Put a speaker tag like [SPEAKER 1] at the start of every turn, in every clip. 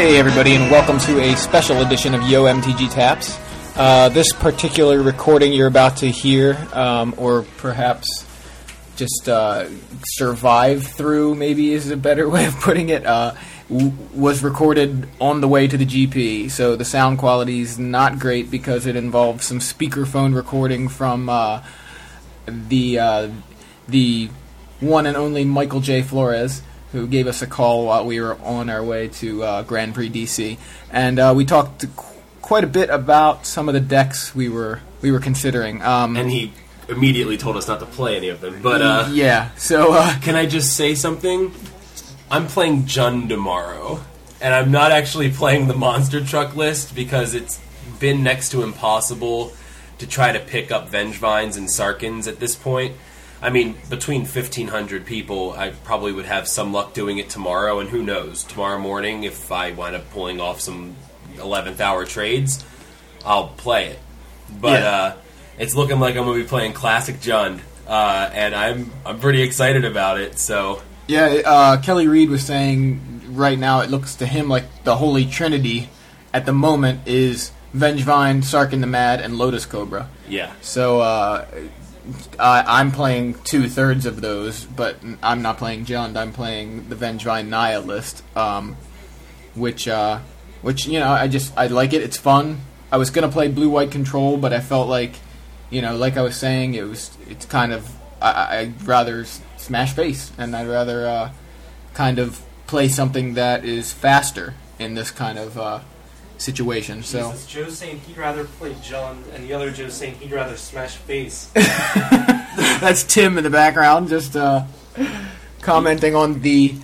[SPEAKER 1] Hey, everybody, and welcome to a special edition of Yo MTG Taps. Uh, this particular recording you're about to hear, um, or perhaps just uh, survive through, maybe is a better way of putting it, uh, w- was recorded on the way to the GP. So the sound quality is not great because it involves some speakerphone recording from uh, the uh, the one and only Michael J. Flores, who gave us a call while we were on our way to uh, Grand Prix DC, and uh, we talked qu- quite a bit about some of the decks we were we were considering. Um,
[SPEAKER 2] and he immediately told us not to play any of them. But uh,
[SPEAKER 1] yeah, so uh,
[SPEAKER 2] can I just say something? I'm playing Jund tomorrow, and I'm not actually playing the monster truck list because it's been next to impossible to try to pick up Vengevines and Sarkhans at this point. I mean, between 1,500 people, I probably would have some luck doing it tomorrow, and who knows? Tomorrow morning, if I wind up pulling off some 11th hour trades, I'll play it. But
[SPEAKER 1] Yeah.
[SPEAKER 2] uh, it's looking like I'm going to be playing Classic Jund, uh, and I'm I'm pretty excited about it. So
[SPEAKER 1] yeah, uh, Kelly Reed was saying right now it looks to him like the Holy Trinity at the moment is Vengevine, Sarkhan the Mad, and Lotus Cobra.
[SPEAKER 2] yeah,
[SPEAKER 1] So uh, I, I'm playing two thirds of those, but I'm not playing Jund. I'm playing the Vengevine Naya list, um, which uh, which you know I just I like it. It's fun. I was gonna play Blue White Control, but I felt like you know, like I was saying, it was it's kind of I, I'd rather smash face, and I'd rather uh, kind of play something that is faster in this kind of uh, situation. So.
[SPEAKER 3] Jesus, Joe's saying he'd rather play Jund, and the other Joe's saying he'd rather smash face.
[SPEAKER 1] That's Tim in the background, just uh, commenting on the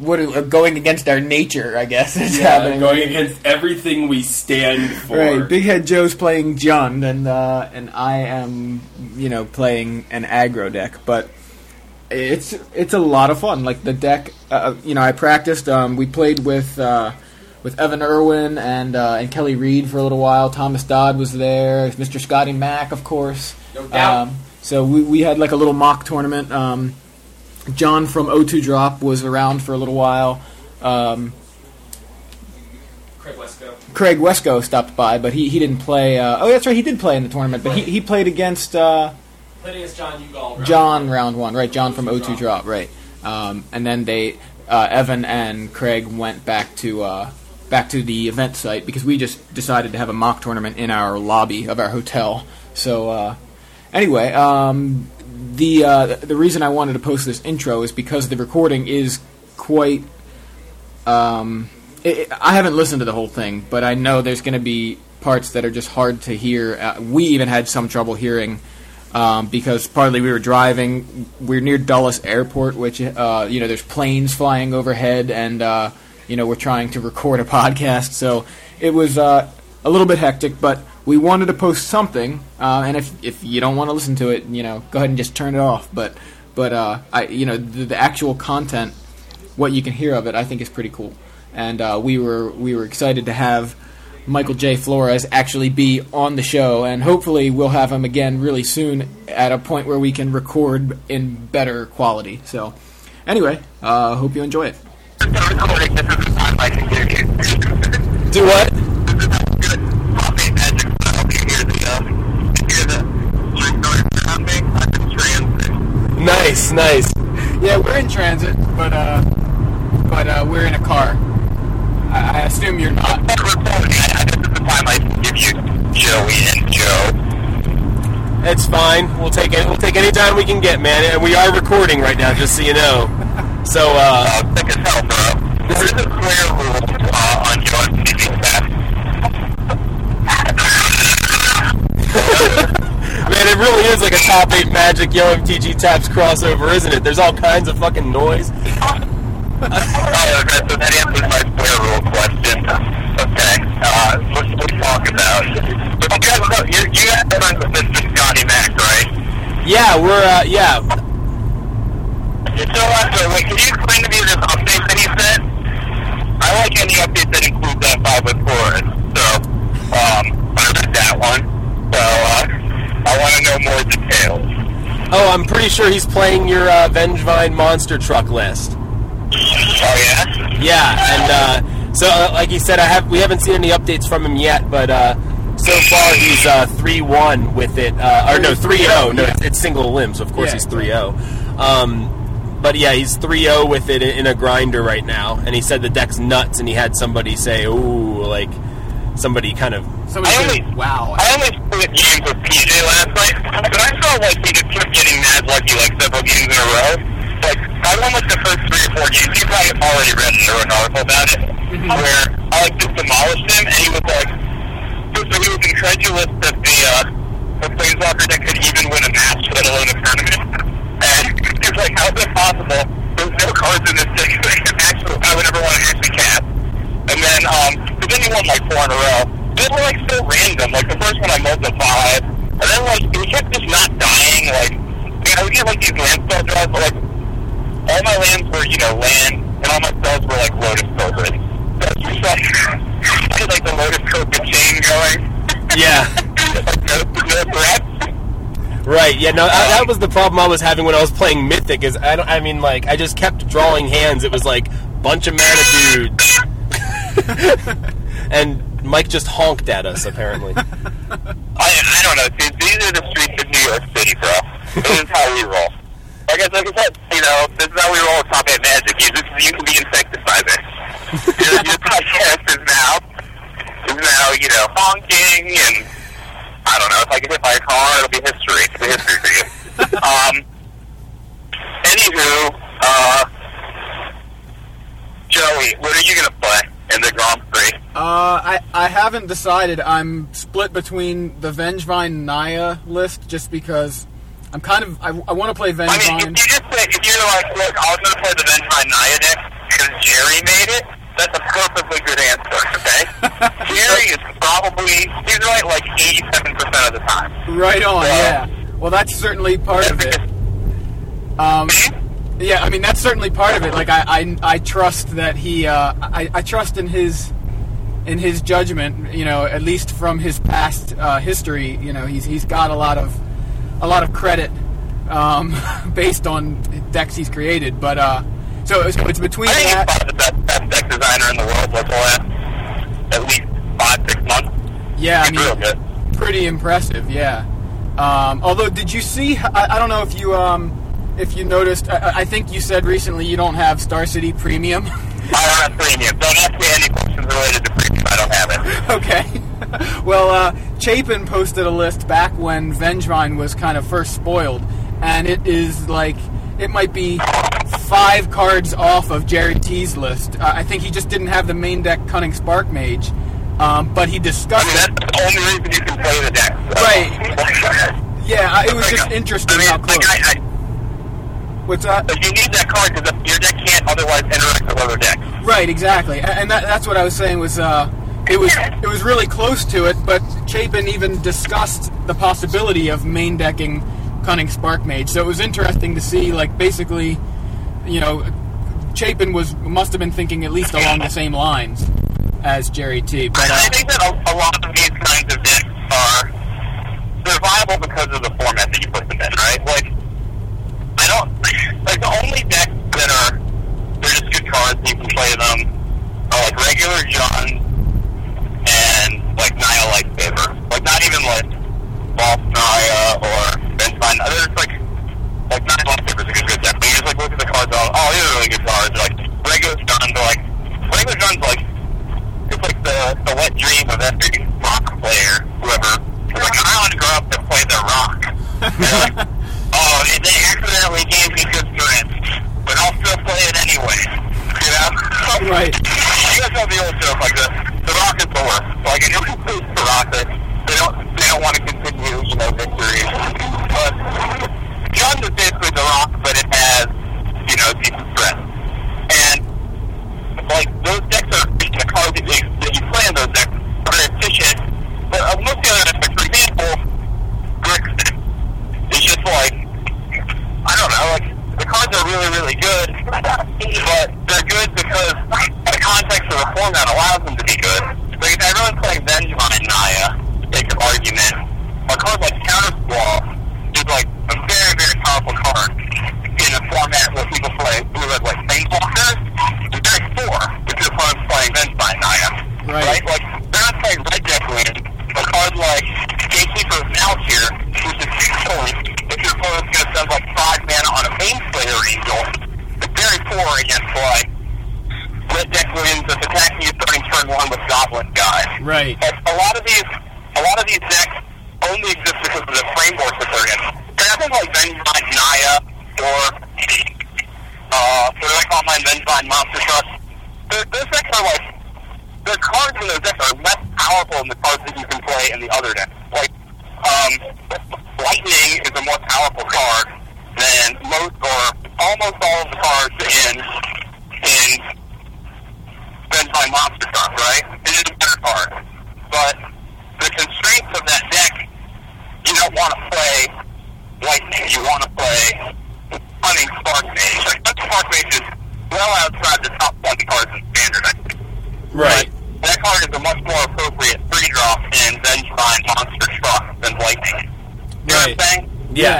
[SPEAKER 1] what are, going against our nature. I guess is happening.
[SPEAKER 2] going against everything we stand for.
[SPEAKER 1] Right, Big Head Joe's playing Jund, and uh, and I am, you know, playing an aggro deck. But it's it's a lot of fun. Like the deck, uh, you know, I practiced. Um, we played with uh, with Evan Erwin and uh, and Kelly Reed for a little while. Thomas Dodd was there. Mr. Scotty Mack, of course.
[SPEAKER 2] No doubt.
[SPEAKER 1] Um, so we we had like a little mock tournament. Um, John from O2 Drop was around for a little while. Um,
[SPEAKER 2] Craig Wescoe.
[SPEAKER 1] Craig Wescoe stopped by, but he, he didn't play. Uh, oh, that's right, he did play in the tournament, but he, he played against uh,
[SPEAKER 2] Played against John Ugal.
[SPEAKER 1] John round one, right? John from O2 Drop, right? Um, and then they uh, Evan and Craig went back to uh, back to the event site because we just decided to have a mock tournament in our lobby of our hotel. So uh, anyway, um, the uh, the reason I wanted to post this intro is because the recording is quite. Um, it, I haven't listened to the whole thing, but I know there's going to be parts that are just hard to hear. Uh, we even had some trouble hearing um, because partly we were driving. We're near Dulles Airport, which uh, you know there's planes flying overhead, and uh, you know we're trying to record a podcast, so it was uh, a little bit hectic. But we wanted to post something, uh, and if if you don't want to listen to it, you know, go ahead and just turn it off. But but uh, I you know the, the actual content, what you can hear of it, I think is pretty cool, and uh, we were we were excited to have. Michael J. Flores actually be on the show, and hopefully we'll have him again really soon at a point where we can record in better quality. So, anyway, uh, hope you enjoy it.
[SPEAKER 4] Recording. This is on my.
[SPEAKER 1] Do what?
[SPEAKER 4] I hope hear the, hear the noise around me. I'm in transit.
[SPEAKER 2] Nice, nice.
[SPEAKER 1] Yeah, we're in transit, but uh, but uh, we're in a car. I, I assume you're not.
[SPEAKER 4] Recording. This is the time I give you Joey and Joe.
[SPEAKER 2] It's fine. We'll take it. We'll take any time we can get, man. And we are recording right now, just so you know. So, uh,
[SPEAKER 4] Uh, thick as hell, bro. There is a clear rule uh, on your TV set.
[SPEAKER 2] man, it really is like a top eight Magic Yo MTG Taps crossover, isn't it? There's all kinds of fucking noise.
[SPEAKER 4] Oh, okay, so that answers my square rule question. Okay, uh, let's, let's talk about. You guys you, you guys are friends with Mr. Scotty Mac, right?
[SPEAKER 2] Yeah, we're uh, yeah.
[SPEAKER 4] So, so wait, can you explain to me this update that he said? I like any update that includes that five with four. So, um, I read that one. So, uh, I want to know more details.
[SPEAKER 2] Oh, I'm pretty sure he's playing your uh, Vengevine monster truck list.
[SPEAKER 4] Oh, yeah?
[SPEAKER 2] Yeah, and uh, So, uh, like he said, I have we haven't seen any updates from him yet, but uh, so far he's uh, three one with it, uh, or no three zero. No, it's, it's single limb, so of course
[SPEAKER 1] Yeah.
[SPEAKER 2] he's three zero. Um, but yeah, he's 3-0 with it in a grinder right now, and he said the deck's nuts, and he had somebody say, "Ooh, like somebody kind of
[SPEAKER 1] Somebody
[SPEAKER 4] I
[SPEAKER 1] said,
[SPEAKER 4] only-
[SPEAKER 1] wow.
[SPEAKER 4] I only split games with PJ last night, but I felt like he just kept getting mad lucky like several games in a row. Like, I won like the first three or four games. You probably already read an article about it, where I like just demolished him, and he was like, so he was incredulous that the, uh, the Planeswalker deck could even win a match, let alone a tournament. And was like, how's that possible? There's no cards in this deck that I can actually, I would ever want to actually cast. And then, um, but then he won like four in a row. They were like so random. Like the first one I multiplied, and then like he kept just not dying. Like, you know, I would get like these land spell draws, but like all my lands were, you know, land, and all my spells were like Lotus Cobra. So it's just like I had like the Lotus Cobra chain going.
[SPEAKER 2] yeah."
[SPEAKER 4] like no, no threats.
[SPEAKER 2] Right. Yeah. No, I, that was the problem I was having when I was playing Mythic. Is I don't. I mean, like I just kept drawing hands. It was like bunch of mana dudes, and Mike just honked at us. Apparently.
[SPEAKER 4] I, I don't know, dude. These are the streets of New York City, bro. This is how we roll. Like I, like I said, you know, this is how we roll at Top 8 Magic. You, this, you can be insecticider. your, your podcast is now, is now, you know, honking and, I don't know, if I get hit by a car, it'll be history. It'll be history for you. um, anywho, uh, Joey, what are you going to play in the Grand Prix?
[SPEAKER 1] Uh, I, I haven't decided. I'm split between the Vengevine Naya list just because I'm kind of I, I want to play Vengevine.
[SPEAKER 4] I mean, if you just say, if you're like, look, I was going to play the Vengevine Naya deck because Gerry made it, that's a perfectly good answer, okay? Gerry is probably, he's right like 87% of the time.
[SPEAKER 1] Right on,
[SPEAKER 4] Yeah.
[SPEAKER 1] yeah. Well, that's certainly part of it. Um, yeah, I mean that's certainly part of it. Like I, I, I trust that he, uh, I, I trust in his, in his judgment. You know, at least from his past uh, history. You know, he's he's got a lot of, a lot of credit, um, based on decks he's created. But uh, so it's, it's between
[SPEAKER 4] I think he's
[SPEAKER 1] that.
[SPEAKER 4] Probably the best, best deck designer in the world like the last at least five, six months.
[SPEAKER 1] Yeah, I
[SPEAKER 4] He's real
[SPEAKER 1] mean, pretty impressive. Yeah. Um, although, did you see? I, I don't know if you um, if you noticed. I, I think you said recently you don't have Star City Premium.
[SPEAKER 4] I don't have premium. Don't ask me any questions related to premium. I don't have it.
[SPEAKER 1] okay. well, uh, Chapin posted a list back when Vengevine was kind of first spoiled, and it is like it might be five cards off of Jared T's list. Uh, I think he just didn't have the main deck Cunning Spark Mage, um, but he
[SPEAKER 4] I
[SPEAKER 1] discussed
[SPEAKER 4] mean,
[SPEAKER 1] it.
[SPEAKER 4] that's the only reason you can play the deck. so.
[SPEAKER 1] Right. Yeah, I- it was just interesting
[SPEAKER 4] I mean,
[SPEAKER 1] how
[SPEAKER 4] like,
[SPEAKER 1] close.
[SPEAKER 4] I, I,
[SPEAKER 1] What's that?
[SPEAKER 4] But you need that card because your deck can't otherwise interact with other decks.
[SPEAKER 1] Right, exactly, and that, that's what I was saying was uh, it was it was really close to it, but Chapin even discussed the possibility of main decking Cunning Spark Mage. So it was interesting to see, like basically, you know, Chapin was must have been thinking at least along the same lines as Gerry T. But
[SPEAKER 4] I
[SPEAKER 1] uh,
[SPEAKER 4] think that a, a lot of these kinds of decks are they're viable because of the format that you put them in, right? Like I don't like the only decks that are they're just good cards and you can play them are like regular Jund and like Naya Lightsaber. Like not even like Boss or Benchmine. They're just like like Naya Lightsaber's a good, good deck. Like look at the cards oh, oh these are really good cards. Like regular Jund, but like regular guns like it's like the, the wet dream of every rock player, whoever. Like, I want to grow up to play the rock. They're like,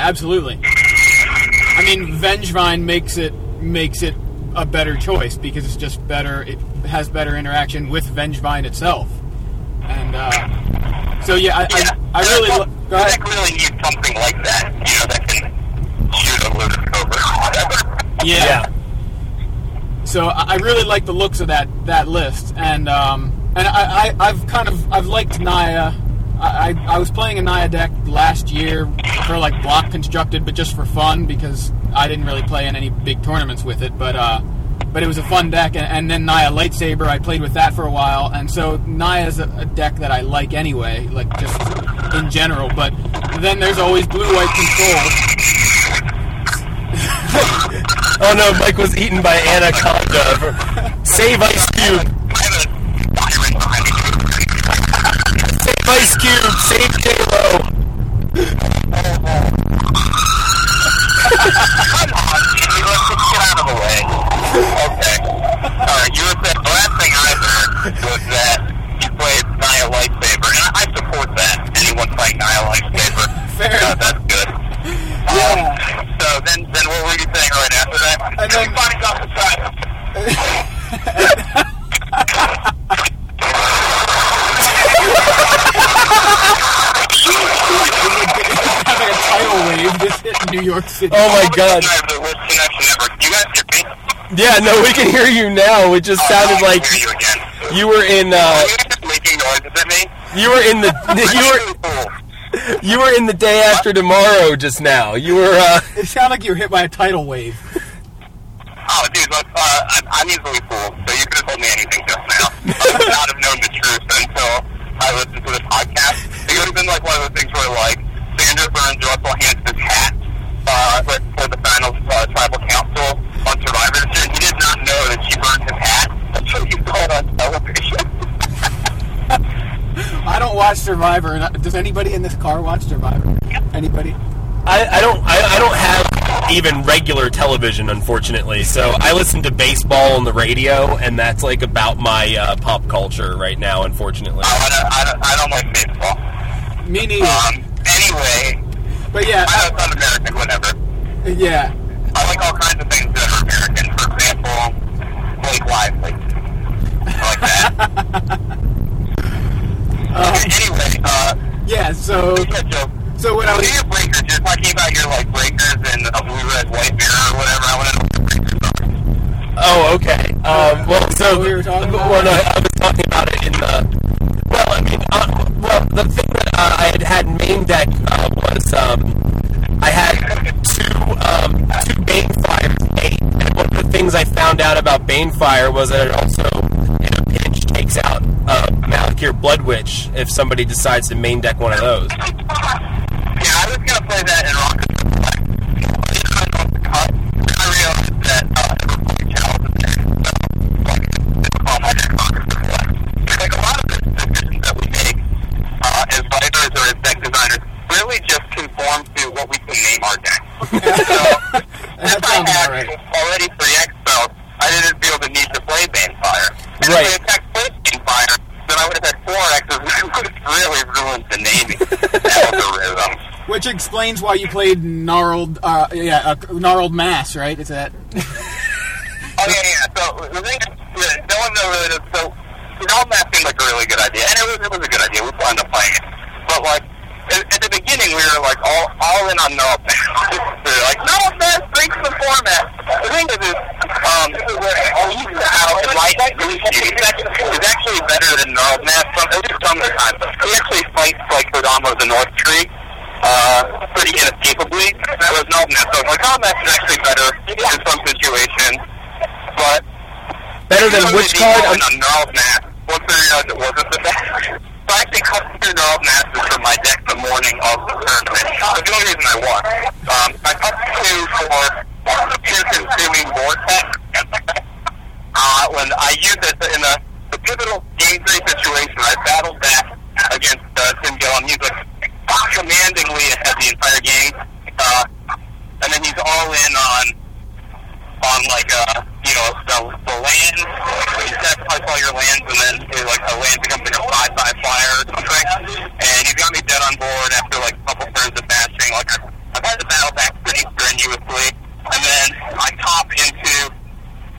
[SPEAKER 1] absolutely. I mean, Vengevine makes it makes it a better choice because it's just better. It has better interaction with Vengevine itself, and uh, so yeah, I,
[SPEAKER 4] Yeah.
[SPEAKER 1] I, I really
[SPEAKER 4] The
[SPEAKER 1] lo-
[SPEAKER 4] deck-
[SPEAKER 1] go ahead.
[SPEAKER 4] deck really needs something like that, you know, that can shoot a Lotus Cobra or whatever.
[SPEAKER 1] Yeah.
[SPEAKER 2] Yeah.
[SPEAKER 1] So I I really like the looks of that that list, and um, and I, I I've kind of I've liked Naya. I, I I was playing a Naya deck last year for like block constructed, but just for fun because I didn't really play in any big tournaments with it. But uh, but it was a fun deck, and, and then Naya Lightsaber, I played with that for a while, and so Naya is a, a deck that I like anyway, like just in general. But then there's always blue white control.
[SPEAKER 2] Oh no, Mike was eaten by Anaconda. Save Ice Cube. Save Ice Cube. Save J-Lo.
[SPEAKER 4] Come on, Jimmy, let's just get out of the way. Okay. Alright, you were saying, the last thing I heard was that you played Naya Lightsaber, and I support that. Anyone playing Naya Lightsaber.
[SPEAKER 1] Fair
[SPEAKER 4] Uh,
[SPEAKER 1] enough.
[SPEAKER 4] that's good.
[SPEAKER 1] Yeah.
[SPEAKER 4] Um, so then, then what were you saying right after that?
[SPEAKER 1] And then-
[SPEAKER 4] Everybody's off the side.
[SPEAKER 1] having a tidal wave just hit New York City.
[SPEAKER 2] Oh my god.
[SPEAKER 4] I have the worst connection ever. You guys hear me?
[SPEAKER 2] Yeah, no, we can hear you now. It just
[SPEAKER 4] Oh,
[SPEAKER 2] sounded like
[SPEAKER 4] you
[SPEAKER 2] were in. Uh
[SPEAKER 4] you guys just making noises at me?
[SPEAKER 2] You were in the. You were.
[SPEAKER 4] Really cool.
[SPEAKER 2] You were in the day after tomorrow just now. You were. uh
[SPEAKER 1] It sounded like you were hit by a tidal wave.
[SPEAKER 4] Oh, dude, look, uh, I'm, I'm easily fooled, so you could have told me anything just now. I would not have known the truth until I listened to the podcast. It would have been like one of those things where, like, Sandra Burns Russell Hantz his hat uh, for for the final uh, tribal council on Survivor this year, he did not know that she burned his hat until he saw it on television.
[SPEAKER 1] I don't watch Survivor. Does anybody in this car watch Survivor? Anybody?
[SPEAKER 2] I, I don't. I, I don't have even regular television, unfortunately. So I listen to baseball on the radio, and that's like about my uh, pop culture right now. Unfortunately.
[SPEAKER 4] I, don't, I, don't, I don't like baseball.
[SPEAKER 1] Me neither.
[SPEAKER 4] Um, anyway,
[SPEAKER 1] But yeah,
[SPEAKER 4] I know it's un-American, whatever.
[SPEAKER 1] yeah.
[SPEAKER 4] I like all kinds of things that are American. For example, Blake Lively. I like that. anyway, uh,
[SPEAKER 1] Yeah, so
[SPEAKER 4] yeah, Joe.
[SPEAKER 1] so when I
[SPEAKER 4] What
[SPEAKER 1] was
[SPEAKER 4] are your breakers? You're talking about your like breakers and a blue red white mirror or whatever. I want to know what your breakers are.
[SPEAKER 2] Oh, okay. Um, well, so
[SPEAKER 1] we were talking about?
[SPEAKER 2] well, no, I was talking about it in the. Well, I mean, uh, well, the thing that uh, I had had main deck uh, was um, I had two um, two Banefires made, and one of the things I found out about Banefire was that it also, in a pinch, takes out uh, Malakir Blood Witch if somebody decides to main deck one of those.
[SPEAKER 4] Yeah, I was gonna play that in Rocket Black. I didn't know off the cut. I realized that uh, every challenge is there. So, like, it's called my deck Rocket Black. Like a lot of the decisions that we make uh, as writers or as deck designers really just conform to what we can name our deck. so,
[SPEAKER 1] that
[SPEAKER 4] if I
[SPEAKER 1] sounds
[SPEAKER 4] had
[SPEAKER 1] about right.
[SPEAKER 4] already three X spells, I didn't feel the need to play Banefire. And
[SPEAKER 2] Right.
[SPEAKER 4] if I attacked played Banefire, then I would have had four X's, and I would have really ruined the naming algorithm.
[SPEAKER 1] Which explains why you played gnarled, uh, yeah, uh, gnarled mass, right? Is that?
[SPEAKER 4] Oh yeah, yeah. So the thing is, no one really knows. So Gnarled Mass seemed like a really good idea, and it was it was a good idea. We planned on playing it, but like at, at the beginning, we were like all all in on Gnarled Mass. we were like Gnarled Mass breaks the format. The thing is, is um, East out and Light Blue Sheet is actually, is actually better than Gnarled Mass from at least bottom of the North Tree uh, pretty inescapably. There was no nest. So I was like, oh, Max is actually better in some situations. But
[SPEAKER 2] Better than which card?
[SPEAKER 4] On a gnarled mass. Once I realized it wasn't the best. So I actually cut through gnarled masses from my deck the morning of the tournament. That's the only reason I won. Um, I cut two for pure consuming vortex. Uh, when I used it in the, the pivotal game three situation, I battled back against uh, Tim Gillum. He's like commandingly ahead the entire game. Uh, and then he's all in on on like uh you know the, the land. You sacrifice all your lands and then uh, like a land becomes like a five five flyer or something. And he's got me dead on board after like a couple turns of bashing. Like I've, I've had to battle back pretty strenuously. And then I top into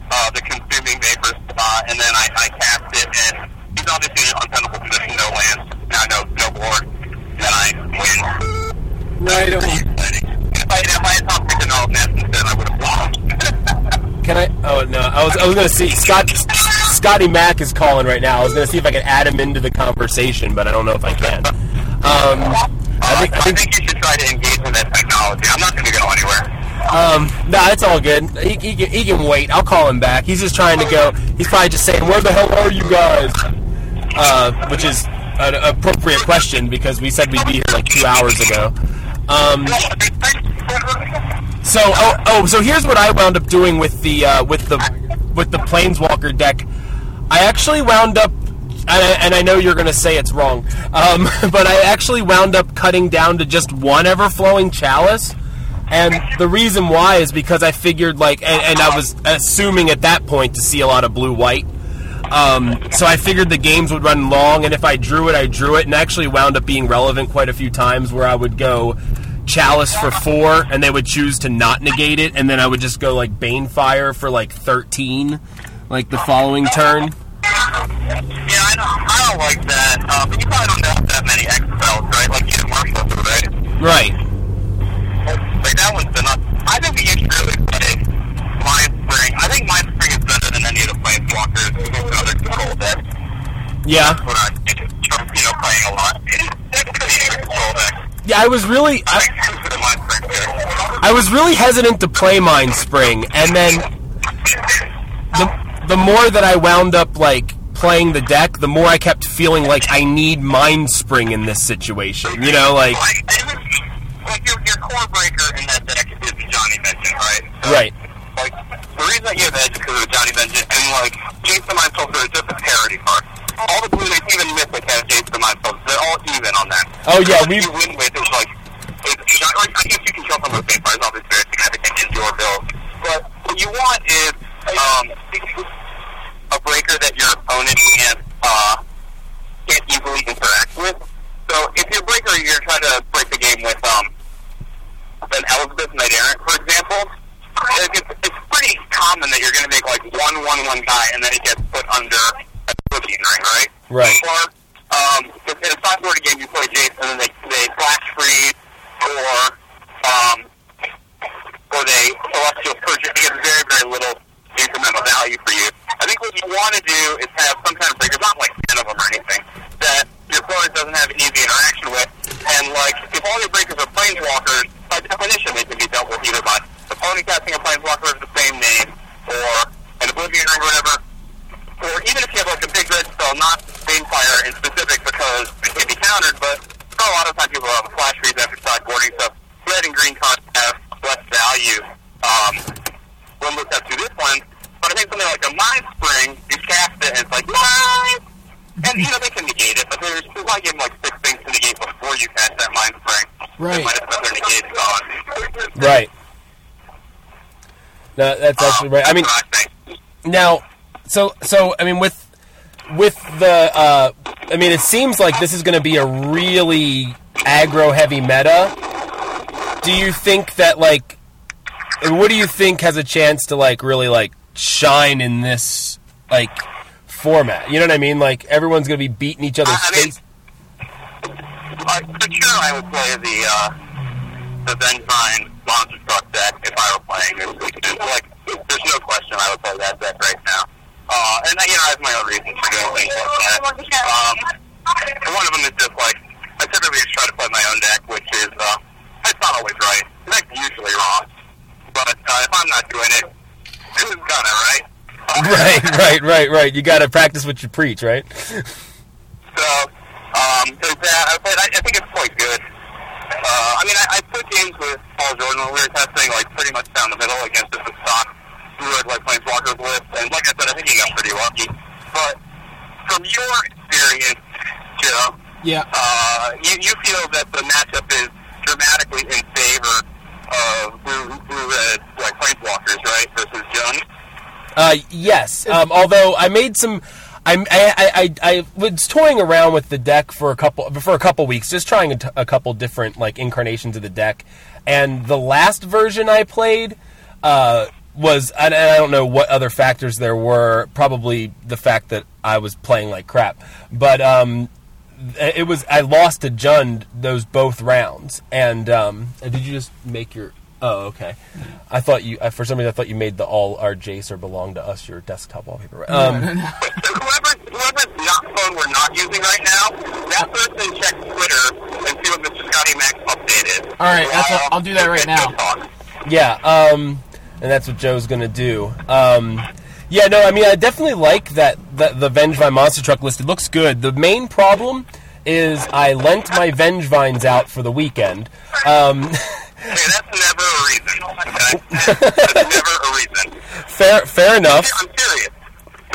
[SPEAKER 4] uh, the consuming vapor spot, and then I, I cast it, and he's obviously in an untenable position, no lands, now no no board. Then I win.
[SPEAKER 5] Right on.
[SPEAKER 4] If I, if I had top picked an all nest instead, I would have lost.
[SPEAKER 2] Can I? Oh no, I was gonna see Scott Scotty Mack is calling right now. I was gonna see if I could add him into the conversation, but I don't know if I can. Um, I think I
[SPEAKER 4] I
[SPEAKER 2] think
[SPEAKER 4] think you should try to engage with that technology. I'm not going to go anywhere.
[SPEAKER 2] Um, nah, it's all good. He, he, can, he can wait. I'll call him back. He's just trying to go. He's probably just saying, "Where the hell are you guys?" Uh, which is an appropriate question because we said we'd be here like two hours ago. Um, so, oh, oh, so here's what I wound up doing with the uh, with the with the Planeswalker deck. I actually wound up, and I, and I know you're going to say it's wrong, um, but I actually wound up cutting down to just one ever-flowing chalice. And the reason why is because I figured, like, and, and I was assuming at that point to see a lot of blue-white. Um, so I figured the games would run long, and if I drew it, I drew it, and actually wound up being relevant quite a few times where I would go Chalice for four, and they would choose to not negate it, and then I would just go like Banefire for like 13, like the following turn.
[SPEAKER 4] Yeah, I don't, I don't like that. Uh, but you probably don't have that many X spells, right? Like you Marshall, right?
[SPEAKER 2] Right.
[SPEAKER 4] Like that one's enough. I think we should really play Mind Spring. I think Mind Spring is better than any of the Planeswalkers who's another control deck.
[SPEAKER 2] Yeah.
[SPEAKER 4] What I think, you know, playing a lot. Being a control.
[SPEAKER 2] Yeah, I was really,
[SPEAKER 4] I
[SPEAKER 2] I,
[SPEAKER 4] think the Mind Spring good.
[SPEAKER 2] I was really hesitant to play Mind Spring, and then the the more that I wound up like playing the deck, the more I kept feeling like I need Mind Spring in this situation. You know, like
[SPEAKER 4] Like, like your, your core breaker in that deck is Johnny right? So,
[SPEAKER 2] right.
[SPEAKER 4] Like, the reason that you have Edge is because of Johnny Vengeance, and like, Jace the Mind Sculptor is just a parody card. All the blue decks, even Mythic has the Mind They're all even on that.
[SPEAKER 2] Oh, yeah, we-
[SPEAKER 4] you win with is like, is, like, I guess you can kill some of the vampires, obviously very significant in your build. But what you want is, um, a breaker that your opponent can't, uh, can't easily interact with. So if your breaker, you're trying to break the game with, um, an Elspeth Knight Errant, for example, like, it's, it's pretty common that you're going to make like one one one guy and then it gets put under a booking ring, right?
[SPEAKER 2] Right.
[SPEAKER 4] Or um, in a board game you play Jason and then they they flash freeze or um or they celestial purge it gets very very little incremental value for you. I think what you want to do is have some kind of breakers, not like ten of them or anything, that your opponent doesn't have an easy interaction with. And like if all your breakers are planeswalkers, by definition they can be dealt with either by the opponent casting a planeswalker of the same name or an oblivion or whatever. Or even if you have like a big red spell, not Banefire in specific because it can be countered, but a lot of times people have a flash freeze after sideboarding, so red and green cards have less value um, when looked at through this one. But I think something like a Mind Spring, you cast it and it's like, Mind! And, you know, they can negate it, but there's, there's like give them like six things to negate before you cast that Mind Spring.
[SPEAKER 5] Right.
[SPEAKER 4] They might have put their negate on.
[SPEAKER 2] Right. No, that's actually right. I mean, now, so so I mean, with with the, uh, I mean, it seems like this is going to be a really aggro heavy meta. Do you think that like, what do you think has a chance to like really like shine in this like format? You know what I mean? Like everyone's to be beating each other's
[SPEAKER 4] I mean-
[SPEAKER 2] face.
[SPEAKER 4] Uh, for sure, I would play the uh, the Vengevine Monster Truck deck if I were playing this weekend. Like, there's no question I would play that deck right now. Uh, and you know, I have my own reasons for doing things like that. Um, one of them is just like I typically just try to play my own deck, which is uh, it's not always right. It's like usually wrong. But uh, if I'm not doing it, who's gonna, right?
[SPEAKER 2] right, right, right, right. You got to practice what you preach, right?
[SPEAKER 4] So, um, there's that. I, I, I think it's quite good. Uh, I mean, I, I put games with Paul Jordan when we were testing, like, pretty much down the middle against just a stock Druid, like, Planeswalkers list. And like I said, I think he got pretty lucky. But from your experience, Joe,
[SPEAKER 5] Yeah.
[SPEAKER 4] uh, you, you feel that the matchup is dramatically in favor of blue, blue red, like, Planeswalkers, right, versus Jun?
[SPEAKER 2] Uh, yes. Um, although I made some, I, I, I, I was toying around with the deck for a couple for a couple weeks, just trying a, t- a couple different like incarnations of the deck. And the last version I played uh, was, and I don't know what other factors there were. Probably the fact that I was playing like crap, but um, it was I lost to Jund those both rounds. And um, did you just make your? Oh, okay. I thought you. I, for some reason, I thought you made the all our Jace or belong to us your desktop wallpaper. Um,
[SPEAKER 4] whoever whoever's not phone we're not using right now, that person check Twitter and see what Mr. Scotty Max updated.
[SPEAKER 5] All right, that's what- I'll do that right now.
[SPEAKER 2] Yeah, um, and that's what Joe's gonna do. Um, yeah, no, I mean, I definitely like that, that the Vengevine monster truck list. It looks good. The main problem is I lent my Vengevines out for the weekend. Um,
[SPEAKER 4] Hey, that's never a reason. Okay? that's never a reason.
[SPEAKER 2] fair, fair enough.
[SPEAKER 4] I'm serious.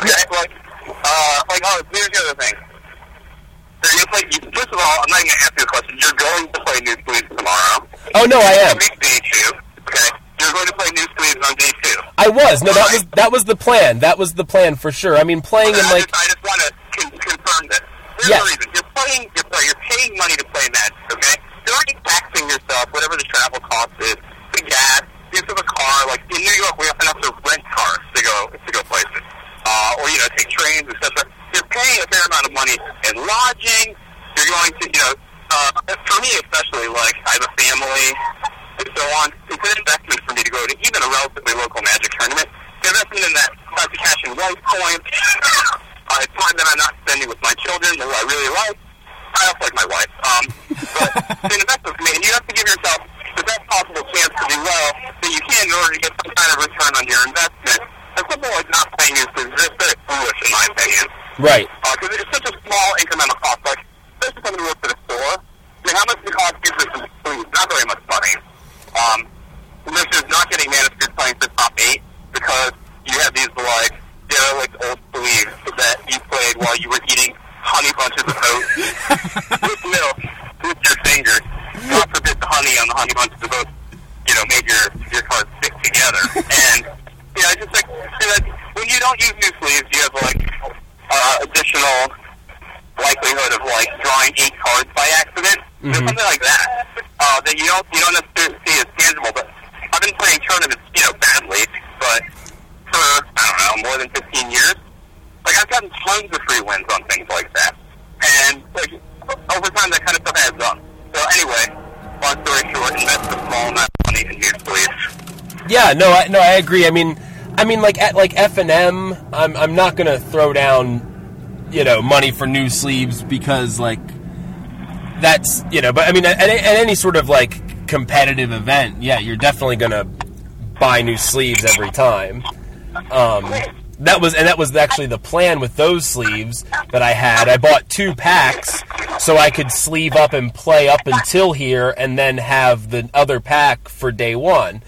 [SPEAKER 4] Okay, like, uh, like, oh, here's the other thing. Are you play, first of all, I'm not even gonna ask you a question. You're going to play New Sleeves tomorrow.
[SPEAKER 2] Oh no, I am.
[SPEAKER 4] Big two. Okay, you're going to play New Sleeves on day two.
[SPEAKER 2] I was. No, that was that was the plan. That was the plan for sure. I mean, playing in like
[SPEAKER 4] I just want to con- confirm this. Here's
[SPEAKER 2] Yes.
[SPEAKER 4] reason. You're playing, you're, play, you're paying money to play Magic, okay? You're already taxing yourself, whatever the travel cost is, the gas, use of a car. Like, in New York, we often have to rent cars to go, to go places. Uh, or, you know, take trains, etc. You're paying a fair amount of money in lodging. You're going to, you know, uh, for me especially, like, I have a family and so on. It's an investment for me to go to even a relatively local Magic tournament. The investment in that, not to cash in life points, uh, it's time that I'm not spending with my children, who I really like. I also like my wife. Um, but it's an investment for me, and you have to give yourself the best possible chance to do well that you can in order to get some kind of return on your investment. And something like not paying is just very foolish, in my opinion
[SPEAKER 2] right.
[SPEAKER 4] because it's such a small incremental cost. Like, especially somebody who works at the store, I mean, how much does it cost to get this food? Not very much money. Um, this is not getting manuscript playing for top eight because you have these like derelict old sleeves that you played while you were eating honey bunches of oats with milk with your fingers. God forbid the honey on the honey bunches of oats, you know, made your your cards stick together. and yeah, I just like you know, when you don't use new sleeves, you have like uh, additional likelihood of like drawing eight cards by accident, or something like that. Uh, that you don't you don't necessarily see as tangible. But I've been playing tournaments, you know, badly, but for I don't know more than fifteen years. Like I've gotten tons of free wins on things like that, and like over time that kind of stuff adds up. So anyway, long story short, invest a small amount of money in new sleeves.
[SPEAKER 2] Yeah, no, I, no, I agree. I mean, I mean, like at like F and M, I'm I'm not gonna throw down, you know, money for new sleeves because like that's you know, but I mean, at, at any sort of like competitive event, yeah, you're definitely gonna buy new sleeves every time. Um, that was and that was actually the plan with those sleeves that I had. I bought two packs so I could sleeve up and play up until here, and then have the other pack for day one.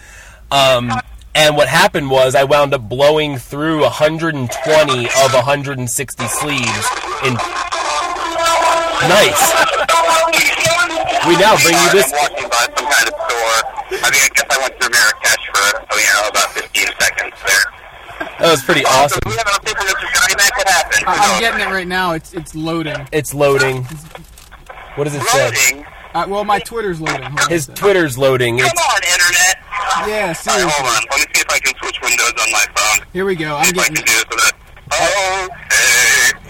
[SPEAKER 2] Um, and what happened was I wound up blowing through 120 of 160 sleeves in. Nice. We now bring you this-
[SPEAKER 4] I'm walking by some kind of store. I mean, I guess I went through Marrakesh for oh, you know about 15 seconds there.
[SPEAKER 2] That was pretty awesome.
[SPEAKER 4] we have an update from Mr. Scotty Mac? What happened?
[SPEAKER 5] I- I'm getting it right now. It's it's loading.
[SPEAKER 2] It's loading. What does it say?
[SPEAKER 4] Loading.
[SPEAKER 5] Uh, well, my Twitter's loading. Hold
[SPEAKER 2] His
[SPEAKER 5] sec.
[SPEAKER 2] Twitter's loading.
[SPEAKER 4] Come
[SPEAKER 2] It's,
[SPEAKER 4] on, internet.
[SPEAKER 5] Yeah,
[SPEAKER 4] All right,
[SPEAKER 5] seriously.
[SPEAKER 4] hold on. Let me see if I can switch windows on my phone.
[SPEAKER 5] Here we go. I'm
[SPEAKER 4] if I
[SPEAKER 5] getting
[SPEAKER 4] can
[SPEAKER 5] it.
[SPEAKER 4] do this with it. Okay.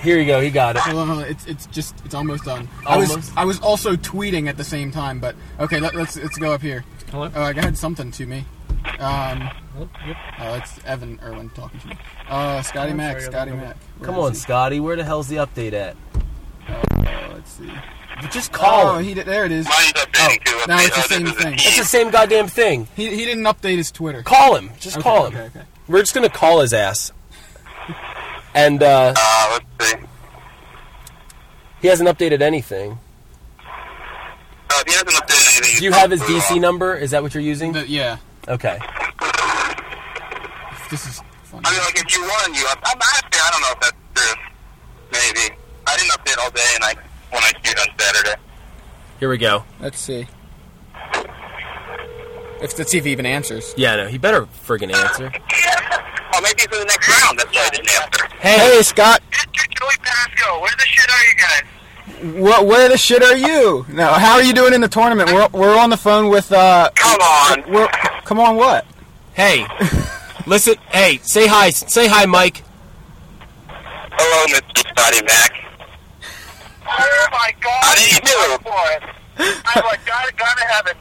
[SPEAKER 2] Here you go. He got it.
[SPEAKER 5] Hold on, hold on. It's it's just it's almost done. I was
[SPEAKER 2] Almost?
[SPEAKER 5] I was also tweeting at the same time, but okay, let, let's let's go up here.
[SPEAKER 1] Hello?
[SPEAKER 5] Oh, I had something to me. Um, oh, it's Evan Erwin talking to me. Uh, Scotty Mac, Scotty Mac. Where
[SPEAKER 2] Come
[SPEAKER 5] is
[SPEAKER 2] on,
[SPEAKER 5] he?
[SPEAKER 2] Scotty. Where the hell's the update at?
[SPEAKER 5] Uh, let's see.
[SPEAKER 2] Just call
[SPEAKER 1] Oh,
[SPEAKER 2] him.
[SPEAKER 1] he did, there it is.
[SPEAKER 4] Mine's updating too.
[SPEAKER 1] now it's the
[SPEAKER 4] Oh,
[SPEAKER 1] same thing.
[SPEAKER 2] It's the same goddamn thing.
[SPEAKER 1] He, he didn't update his Twitter.
[SPEAKER 2] Call him. Just
[SPEAKER 1] Okay,
[SPEAKER 2] call him.
[SPEAKER 1] okay, okay.
[SPEAKER 2] We're just gonna call his ass. And uh,
[SPEAKER 4] Uh, let's see.
[SPEAKER 2] he hasn't updated anything.
[SPEAKER 4] Uh, he hasn't updated anything,
[SPEAKER 2] Do you have his DC number? Is that what you're using?
[SPEAKER 1] The- yeah.
[SPEAKER 2] Okay.
[SPEAKER 1] This is funny.
[SPEAKER 4] I mean, like if you won, you. Up- I'm actually, I don't know if that's true. Maybe I didn't update all day, and I when I queued on Saturday.
[SPEAKER 2] Here we go.
[SPEAKER 1] Let's see. If let's see if he even answers.
[SPEAKER 2] Yeah, no, he better friggin' answer.
[SPEAKER 4] Maybe for the next round. That's why I didn't answer.
[SPEAKER 1] Hey, Scott.
[SPEAKER 4] Joey Pasco, where the shit are you guys?
[SPEAKER 1] What? Where the shit are you? No. How are you doing in the tournament? We're we're on the phone with. uh
[SPEAKER 4] Come on.
[SPEAKER 1] We're come on. What?
[SPEAKER 2] Hey, listen. Hey, say hi. Say hi, Mike.
[SPEAKER 4] Hello, Mr. Scotty Mac. Oh my God! How did you do? I'm like, gotta, gotta have it.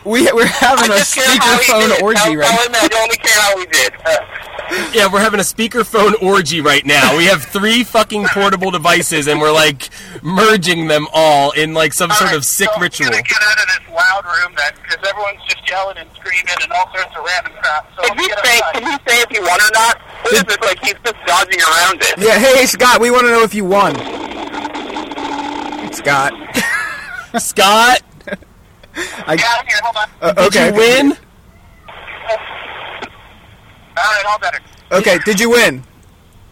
[SPEAKER 1] We we're having a speakerphone orgy right.
[SPEAKER 4] now. I only care how we did.
[SPEAKER 2] Yeah, we're having a speakerphone orgy right now. We have three fucking portable devices, and we're like merging them all in like some sort of sick
[SPEAKER 4] so
[SPEAKER 2] ritual.
[SPEAKER 4] I'm gonna get out of this loud room then, because everyone's just yelling and screaming and all sorts of random crap. So can you say? Can you say if you won or not? What is this? Like he's just dodging around it.
[SPEAKER 1] Yeah. Hey, Scott. We want to know if you won. Scott.
[SPEAKER 2] Scott,
[SPEAKER 1] I,
[SPEAKER 4] Yeah, I'm here. Hold on.
[SPEAKER 1] uh,
[SPEAKER 2] did
[SPEAKER 1] okay.
[SPEAKER 2] you win?
[SPEAKER 4] All right, all better.
[SPEAKER 1] Okay. Did you win?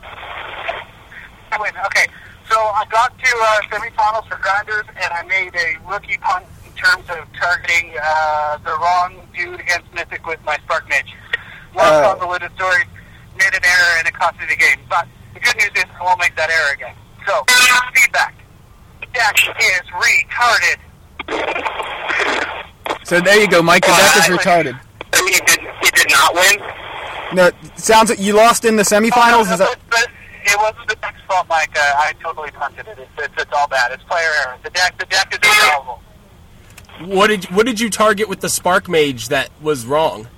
[SPEAKER 4] I win. Okay, so I got to uh, semifinals for grinders, and I made a rookie punt in terms of targeting uh, the wrong dude against Mythic with my Spark Mage. Long
[SPEAKER 1] Uh.
[SPEAKER 4] convoluted story, made an error, and it cost me the game. But the good news is I won't make that error again. So, feedback. The deck is retarded.
[SPEAKER 1] So there you go, Mike. The deck is retarded.
[SPEAKER 4] So he did, he did not win?
[SPEAKER 1] No, sounds like you lost in the semifinals. Is that?
[SPEAKER 4] But it wasn't the deck's fault, Mike. Uh, I totally punted it. It's, it's, it's all bad. It's player error. The deck, the deck is irrelevant.
[SPEAKER 2] What did what did you target with the spark mage that was wrong?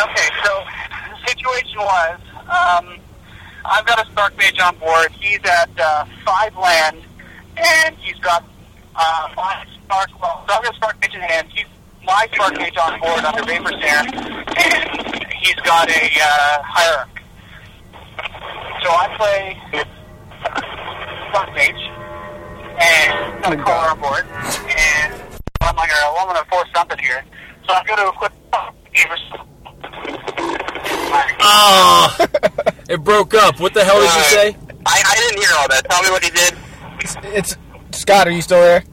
[SPEAKER 4] Okay, so the situation was, um, I've got a Spark Mage on board. He's at uh, five land, and he's got uh, my Spark. Well, so I've got a Spark Mage in hand. He's my Spark Mage on board under Vapor Snare, and he's got a uh, Hierarch. So I play Spark Mage, and got a car on board, and I'm like, "Oh, well, I'm going to force something here. So I'm going to equip
[SPEAKER 2] Oh, it broke up. What the hell did you say?
[SPEAKER 4] I, I didn't hear all that. Tell me what he did.
[SPEAKER 1] It's Scott. Are you still there?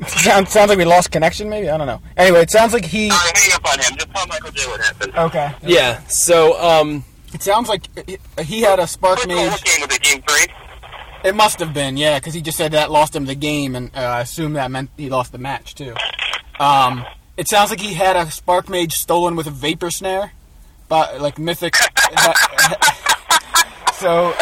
[SPEAKER 1] Sounds sounds like we lost connection. Maybe I don't know. Anyway, it sounds like he.
[SPEAKER 4] I hang up on him. Just tell Michael J what happened.
[SPEAKER 1] Okay.
[SPEAKER 2] Yeah. So, um,
[SPEAKER 1] It sounds like he- he had a spark
[SPEAKER 4] Quick,
[SPEAKER 1] mage.
[SPEAKER 4] what game was it? Game three?
[SPEAKER 1] It must have been, yeah, because he just said that lost him the game, and uh, I assume that meant he lost the match too. Um, it sounds like he had a spark mage stolen with a vapor snare, but like mythic. so,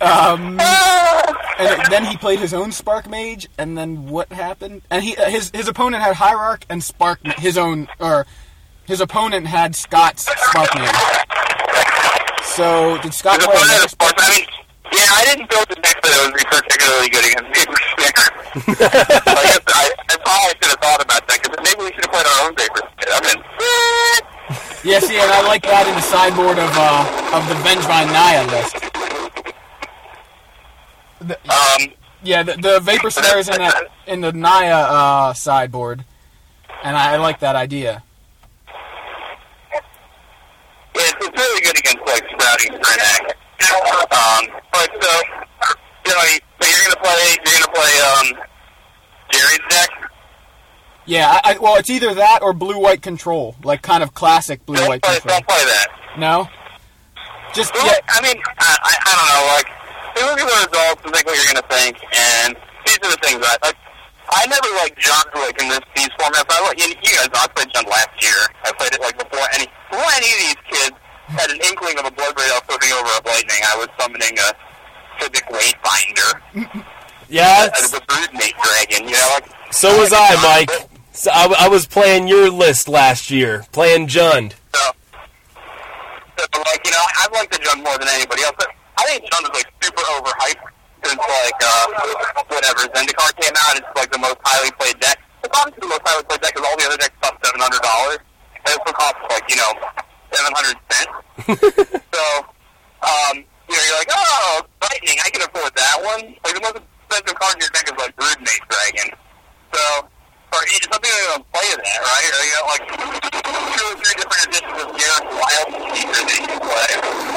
[SPEAKER 1] um, and then he played his own spark mage, and then what happened? And he uh, his his opponent had hierarch and spark his own or his opponent had Scott's spark mage. So did Scott
[SPEAKER 4] The
[SPEAKER 1] play?
[SPEAKER 4] opponent
[SPEAKER 1] another
[SPEAKER 4] of sports. I mean, yeah, I didn't build the deck that would be particularly good against Vapor Snare. I guess I, that's all I should have thought about that. Because maybe we should have played our own Vapor Snare. I mean,
[SPEAKER 1] Yeah, see, and I like that in the sideboard of uh, of the Vengevine Naya list.
[SPEAKER 4] Um,
[SPEAKER 1] Yeah, the, the Vapor Snare is in that in the Naya uh, sideboard, and I, I like that idea.
[SPEAKER 4] it's, it's really good against like sprouting Thrinax. Um, but so you know, so you're gonna play, you're gonna play um, Gerry's deck.
[SPEAKER 1] Yeah, I, I, well, it's either that or blue white control, like kind of classic blue white control.
[SPEAKER 4] don't play that.
[SPEAKER 1] No, just yeah,
[SPEAKER 4] I mean, I, I, I don't know. Like, you look at the results and think what you're gonna think, and these are the things I like. I never like Jund like in this these formats. I like you, you guys. know, I played Jund last year. I played it like before any before any of these kids had an inkling of a blood braid flipping over a lightning. I was summoning a civic wayfinder
[SPEAKER 2] yeah.
[SPEAKER 4] as a broodmate dragon. You know, like
[SPEAKER 2] So was I, Mike. So I, I was playing your list last year, playing Jund.
[SPEAKER 4] So, so like you know, I've liked the Jund more than anybody else. But I think Jund is like super overhyped since like uh, whatever Zendikar came out. It's like the most highly played deck. It's obviously the most highly played deck because all the other decks cost seven hundred dollars. And this one costs like you know seven hundred cents. so um, you know you're like, oh, lightning, I can afford that one. Like the most expensive card in your deck is like Broodmate Dragon. So or it's something they're gonna play that, right? Or you got like two or three different editions of Garrett Wild Speaker that you can play.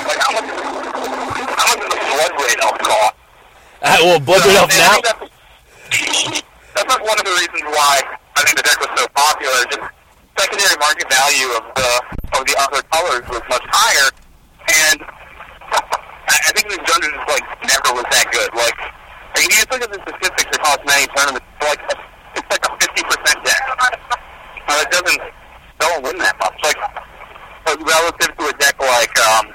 [SPEAKER 4] Like how much? How much does a Bloodbraid Elf cost?
[SPEAKER 2] Uh, well, Bloodbraid Elf
[SPEAKER 4] And
[SPEAKER 2] now.
[SPEAKER 4] That's, that's like one of the reasons why I think the deck was so popular. Just secondary market value of the of the other colors was much higher, and I, I think the Dungeons just like never was that good. Like, like if you look at the statistics across many tournaments, like it's like a fifty percent deck. It doesn't don't win that much. Like relative to a deck like um,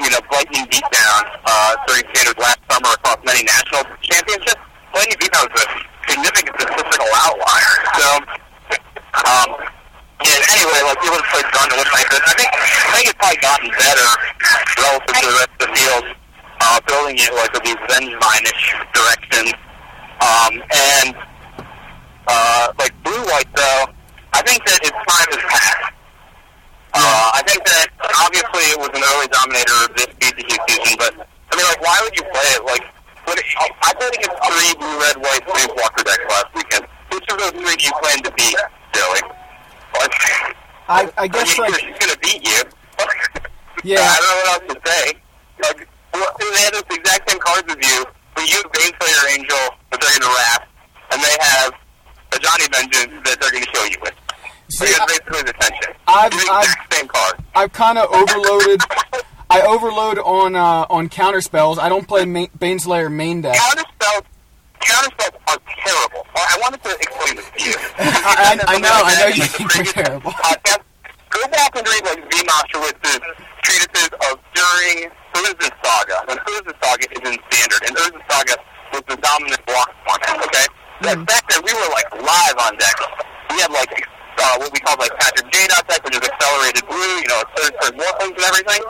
[SPEAKER 4] you know, Lightning Beatdown uh, during standards last summer across many national championships. Lightning Beatdown was a significant statistical outlier. So, um, yeah, anyway, like have played Gun and. I think I think it's probably gotten better uh, building it like with these Vengevine-ish directions. Um, and uh, like Blue White though, I think that its time has passed. Uh, I think that obviously it was an early dominator of this BCQ season, but I mean, like, why would you play it? Like, what it, I played against three blue, red, white Planeswalker decks last weekend. Which of those three do you plan to beat, Joey? Like,
[SPEAKER 5] I, I
[SPEAKER 4] I
[SPEAKER 5] guess
[SPEAKER 4] mean,
[SPEAKER 5] like
[SPEAKER 4] she's gonna beat you.
[SPEAKER 5] Yeah.
[SPEAKER 4] I don't know what else to say. Like, well, they have the exact same cards as you, but you have Baneslayer Angel that they're gonna wrap, and they have a Johnny Vengeance that they're gonna show you with.
[SPEAKER 5] See,
[SPEAKER 4] you have
[SPEAKER 5] I-
[SPEAKER 4] basically the tension.
[SPEAKER 5] I've- I've-
[SPEAKER 4] same card.
[SPEAKER 5] I've kind of overloaded. I overload on uh, on counter spells. I don't play ma- Baneslayer main deck.
[SPEAKER 4] Counterspells, counterspells are terrible. I I wanted to explain this to you.
[SPEAKER 5] I, I, I know, I know you think they're terrible.
[SPEAKER 4] podcast. Go back and read like Zvi Mowshowitz's treatises of during Urza's Saga. When Urza's Saga is in standard, and Urza's Saga was the dominant block format, okay? That back then, we were like live on deck. We had like uh, what we call like Patrick J. dot deck, which is accelerated blue, you know, third turn Morphlings and everything.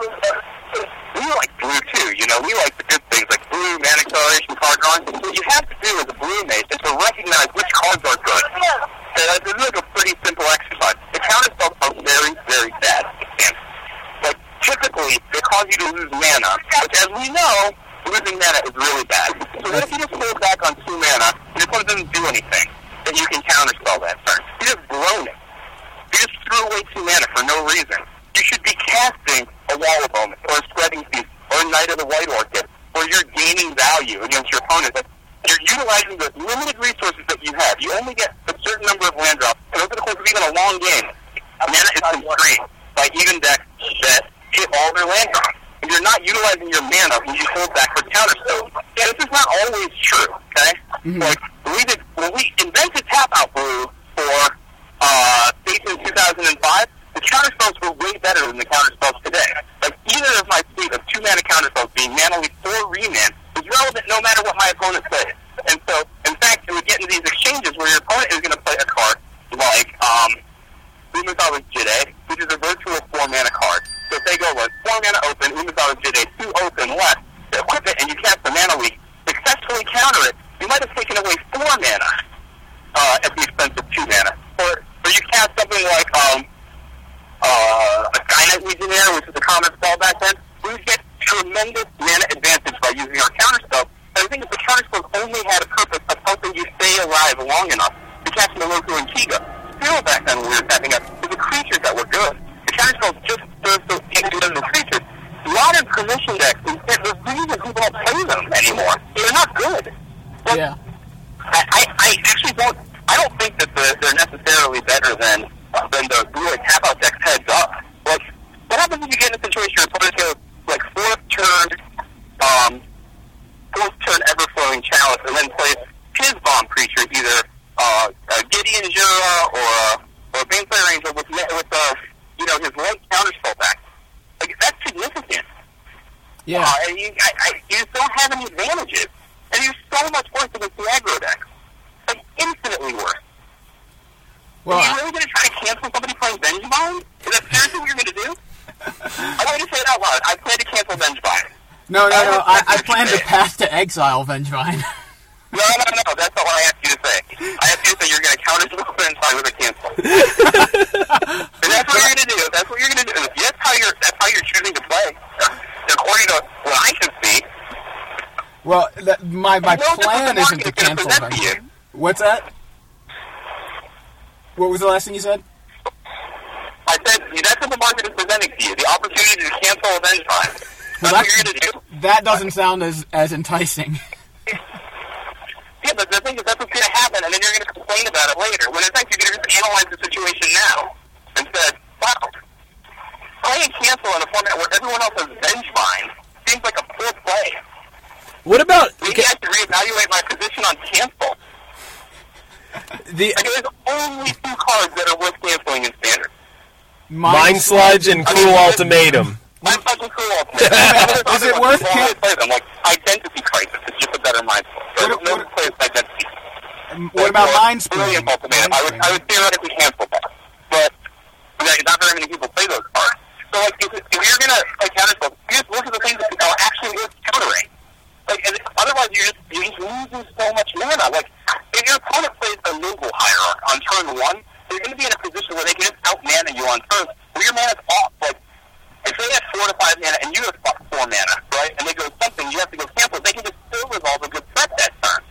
[SPEAKER 4] We were like blue too, you know, we like the good things like blue, man acceleration, card drawing. What you have to do as a blue mage is to recognize which cards are good. And uh, this is like a pretty simple exercise. The counter spells are very, very bad. And, like, typically, they cause you to lose mana, which, as we know, losing mana is really bad. So what if you just hold back on two mana, and your opponent doesn't do anything, then you can counterspell that turn. You just blown it. You just threw away two mana for no reason. You should be casting a Wall of Omen, or a Spreading Seas, or a Knight of the White Orchid, where you're gaining value against your opponent. You're utilizing the limited resources that you have. You only get a certain number of land drops, and over the course of even a long game, mana is constrained by even decks that hit all their land drops. You're not utilizing your mana when you hold back for counter spells. Yeah, this is not always true, okay? Like, when we, did, when we invented Tap Out Blue for uh, Space in 2005, the counter spells were way better than the counter spells today. Like, either of my suite of two mana counter spells being mana leak or Remand, is relevant no matter what my opponent plays. And so, in fact, you would get into these exchanges where your opponent is going to play a card like, um, Umezawa Jitte, which is a virtual four mana card. So if they go like four mana open, Umezawa Jitte, two open left, to equip it and you cast the mana leak, successfully counter it, you might have taken away four mana uh, at the expense of two mana. Or, or you cast something like um, uh, a Skyknight Legionnaire, which is a common spell back then, we get tremendous mana advantage by using our counter spell. But I think if the counter spell only had a purpose of helping you stay alive long enough to cast Meloku and Keiga, still back then we were tapping up, was the creatures that were good. The counter spells just served those individual creatures. Modern permission decks, the reason people don't play them anymore, they're not good. Like,
[SPEAKER 5] Yeah.
[SPEAKER 4] I, I, I actually don't. I don't think that the, they're necessarily better than than the blue tap out decks heads up. Like, what happens if you get in a situation where your opponent goes like fourth turn, um, fourth turn ever flowing chalice, and then plays his bomb creature, either uh, a Gideon Jura or a, or a Baneslayer Angel with with uh, you know his light counter spell back. Like that's significant.
[SPEAKER 5] Yeah.
[SPEAKER 4] Uh, and you, I, I, you just don't have any advantages. And you're so much worse against the aggro deck. Like, infinitely worse.
[SPEAKER 5] Well,
[SPEAKER 4] Are you really going to try to cancel somebody playing Vengevine? Is that seriously what you're going to do? I want you to say it out loud. I plan to cancel Vengevine.
[SPEAKER 5] No, no, no. I, I plan to pass to exile Vengevine.
[SPEAKER 4] No, no, no. That's not what I asked you to say. I asked you to say you're going to counter offense with a cancel. that's what you're going to do. That's what you're to do. That's how you're. That's how you're choosing to play. According to what I can see.
[SPEAKER 5] well, that, my my
[SPEAKER 4] No,
[SPEAKER 5] plan isn't to
[SPEAKER 4] gonna
[SPEAKER 5] cancel
[SPEAKER 4] to
[SPEAKER 5] What's that? What was the last thing you said?
[SPEAKER 4] I said that's what the market is presenting to you. The opportunity to cancel Avenge Time. That's
[SPEAKER 5] Well,
[SPEAKER 4] what you're to do.
[SPEAKER 5] That doesn't sound as as enticing.
[SPEAKER 4] Yeah, but the thing is, that's what's going to happen, and then you're going to complain about it later. When in fact, you're going to just analyze the situation now and said, wow, playing cancel in a format where everyone else has Vengevine seems like a poor play.
[SPEAKER 2] What about
[SPEAKER 4] Maybe I should reevaluate my position on cancel.
[SPEAKER 2] the
[SPEAKER 4] Like, there's only two cards that are worth canceling in standard.
[SPEAKER 2] Mind Sludge and Cruel Ultimatum?
[SPEAKER 4] I'm fucking cool.
[SPEAKER 5] Is it worth
[SPEAKER 4] can-
[SPEAKER 5] can-
[SPEAKER 4] play them? Like Identity Crisis is just a better mind. So
[SPEAKER 5] What-
[SPEAKER 4] no
[SPEAKER 5] what-
[SPEAKER 4] plays Identity.
[SPEAKER 5] What about
[SPEAKER 4] Or
[SPEAKER 5] Mind Spring?
[SPEAKER 4] Brilliant Ultimatum. I would, I would theoretically cancel that, but like, not very many people play those cards. So like, if, if you're gonna play counterspell, just look at the things that are actually worth countering. Like, and otherwise you're just you're just losing so much mana. Like, if your opponent plays a noble hierarch on turn one, they're going to be in a position where they can just out mana you on turn, where your mana's off. Like, if they have four to five mana and you have four mana, right, and they go something, you have to go cancel. They can just still resolve a good threat that turn.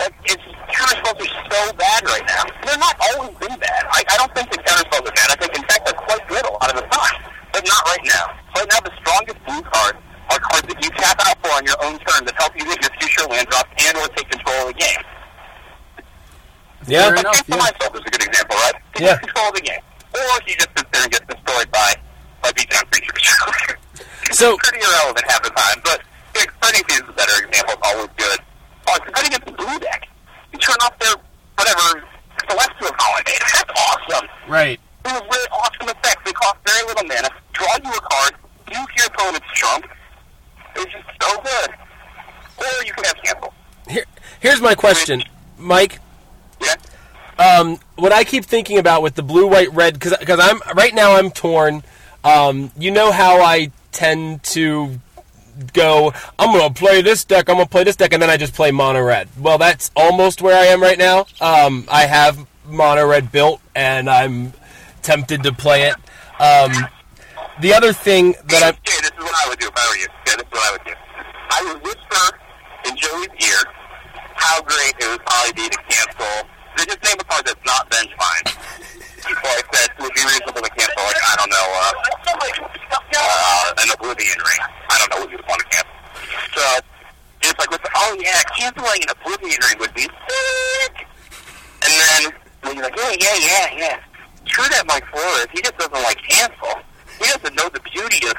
[SPEAKER 4] That, it's counterspells are so bad right now. They're not always been bad. I, I don't think that counterspells are bad. I think in fact they're quite good a lot of the time, but not right now. Right now, the strongest blue cards are cards that you tap out for on your own turn that help you get your future land drops and or take control of the game.
[SPEAKER 2] Yeah.
[SPEAKER 5] Fair
[SPEAKER 4] Like
[SPEAKER 5] enough, yeah.
[SPEAKER 4] Myself is a good example, right? He
[SPEAKER 2] Yeah.
[SPEAKER 4] control of the game. Or he just sits there and gets destroyed by, by beatdown creatures.
[SPEAKER 2] So-
[SPEAKER 4] pretty irrelevant half the time, but yeah, Spreading Seas is a better example. It's always good. Oh, it's good against the blue deck. You turn off their, whatever, Celestial Colonnade. That's awesome.
[SPEAKER 5] Right.
[SPEAKER 4] It was really awesome effects. They cost very little mana, draw you a card, nuke your opponent's trump. It's just so good. Or you can have cancel.
[SPEAKER 2] Here, here's my question, Mike.
[SPEAKER 4] Yeah?
[SPEAKER 2] Um, what I keep thinking about with the blue, white, red, because I'm right now I'm torn. Um, you know how I tend to go. I'm gonna play this deck. I'm gonna play this deck, and then I just play mono red. Well, that's almost where I am right now. Um, I have mono red built, and I'm tempted to play it. Um, the other thing that I'm
[SPEAKER 4] Yeah, this is what I would do if I were you. Yeah, this is what I would do. I would whisper in Joey's ear how great it would probably be to cancel. They just name a card that's not Vengevine. Before I said it would be reasonable to cancel, like, I don't know, uh, uh, an Oblivion Ring. I don't know what you would want to cancel. So, it's like, whisper, oh yeah, canceling an Oblivion Ring would be sick. And then, when you're like, yeah, yeah, yeah, yeah. True that Mike Flores, he just doesn't like cancel. He doesn't know the beauty of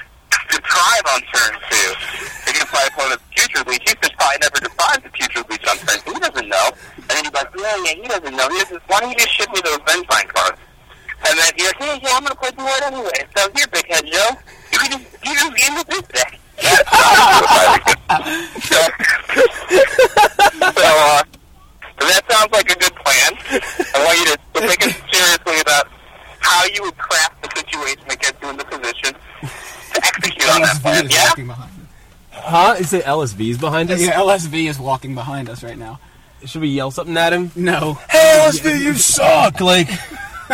[SPEAKER 4] deprive on turn two. Against my opponent's future bleach, he just probably never deprived the future bleach on turn two. He doesn't know. And then he's like, yeah, yeah, he doesn't know. He doesn't, why don't you just ship me those Vengevine cards? And then you're like, yeah, yeah, I'm going to play blue white anyway. So here, big head Joe, you can just, you can just game with this deck. So, so, uh, that sounds like a good plan. I want you to to think seriously about how you would craft the situation that gets you in the position to execute on that
[SPEAKER 5] LSV
[SPEAKER 4] plan.
[SPEAKER 5] is
[SPEAKER 4] Yeah?
[SPEAKER 5] walking behind us.
[SPEAKER 2] Huh? Is it LSV's behind us?
[SPEAKER 5] Yeah, LSV is walking behind us right now.
[SPEAKER 2] Should we yell something at him?
[SPEAKER 5] No.
[SPEAKER 2] Hey, LSV, you suck! Like.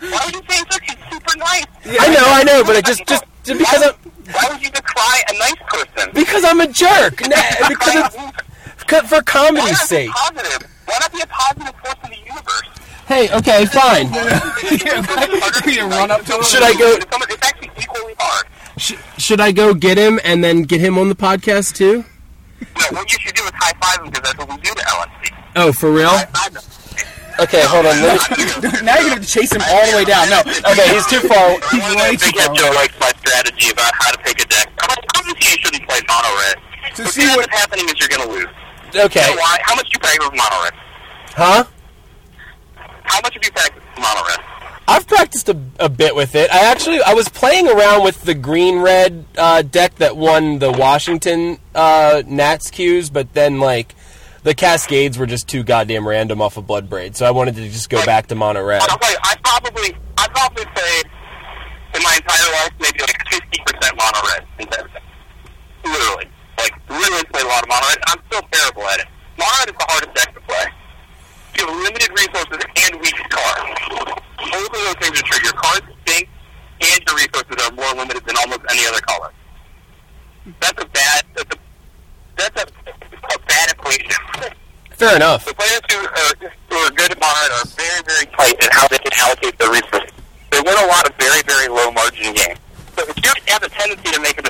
[SPEAKER 4] Why would you say such a super nice?
[SPEAKER 2] I know, I know, but I just, just, just because I'm,
[SPEAKER 4] Why would you decry a nice person?
[SPEAKER 2] because I'm a jerk. Because it's c- for comedy's
[SPEAKER 4] not
[SPEAKER 2] sake.
[SPEAKER 4] positive? Why not be a positive force in the universe?
[SPEAKER 2] Hey, okay, fine.
[SPEAKER 5] You run up to him.
[SPEAKER 2] Should I go?
[SPEAKER 4] It's actually equally hard.
[SPEAKER 2] Sh- should I go get him and then get him on the podcast too?
[SPEAKER 4] No, what you should do is high five him because that's what we do to LSV.
[SPEAKER 2] Oh, for real?
[SPEAKER 4] High five him.
[SPEAKER 2] Okay, hold on.
[SPEAKER 5] Now you're gonna have to chase him all the way down. No.
[SPEAKER 2] Okay, he's too far.
[SPEAKER 5] He's way too
[SPEAKER 4] Big Head
[SPEAKER 5] far.
[SPEAKER 4] Joe likes my strategy about how to pick a deck. I'm like, obviously you shouldn't play mono red.
[SPEAKER 5] To
[SPEAKER 4] What
[SPEAKER 5] see
[SPEAKER 4] ends
[SPEAKER 5] what
[SPEAKER 4] up happening is you're going to lose.
[SPEAKER 2] Okay,
[SPEAKER 4] You know why? How much do you practice with mono red?
[SPEAKER 2] huh?
[SPEAKER 4] How much have you practiced with mono red?
[SPEAKER 2] I've practiced a, a bit with it. I actually I was playing around with the green red uh, deck that won the Washington uh, Nats Qs, but then like the Cascades were just too goddamn random off of Blood Braid, so I wanted to just go back to mono red.
[SPEAKER 4] I'll I probably, I probably played in my entire life maybe like 50% mono red in everything. literally. Like, really played a lot of mono red. I'm still terrible at it. Mono red is the hardest deck to play. You have limited resources and weak cards. Both of those things are true. Your cards stink, and your resources are more limited than almost any other color. That's a bad. That's a that's a, a bad equation.
[SPEAKER 2] Fair enough.
[SPEAKER 4] The players who are, who are good at Modern are very, very tight in how they can allocate their resources. They win a lot of very, very low margin games. So if you have a tendency to make a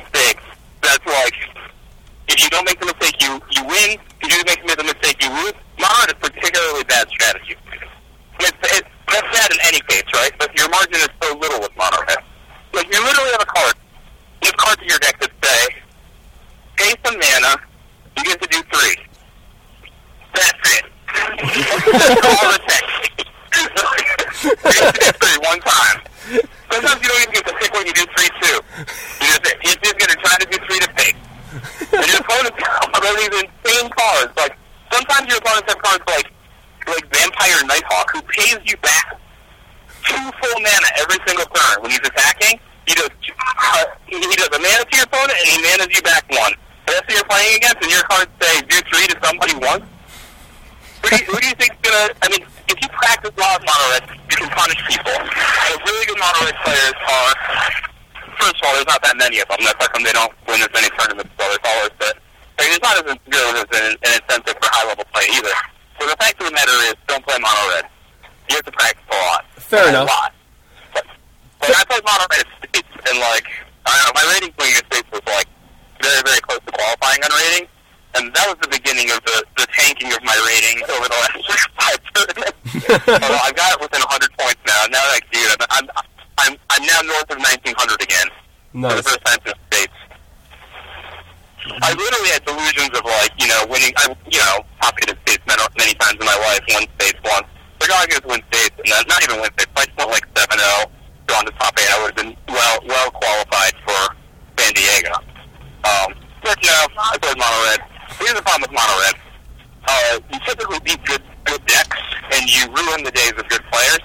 [SPEAKER 4] ruin the days of good players,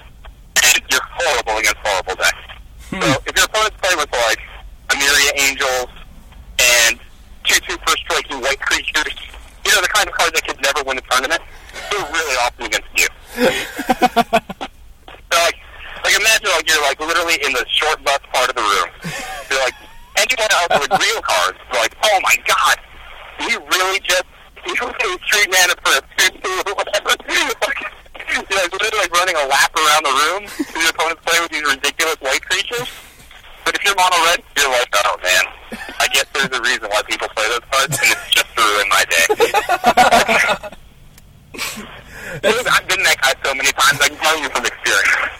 [SPEAKER 4] and you're horrible against horrible decks. Hmm. So if your opponents play with like Emeria Angels and two two first striking white creatures, you know the kind of cards that could never win a tournament, they're really awesome against you. so like, like imagine like you're like literally in the short bus part of the room. You're like anyone else with real cards, they're like, oh my god, you really just you paid three mana for a two two or whatever. Like, you're like literally like running a lap around the room. and Your opponent's playing with these ridiculous white creatures. But if you're mono red, you're like, oh man, I guess there's a reason why people play those cards, and it's just to ruin my day. I've been that guy so many times. I can tell you from experience.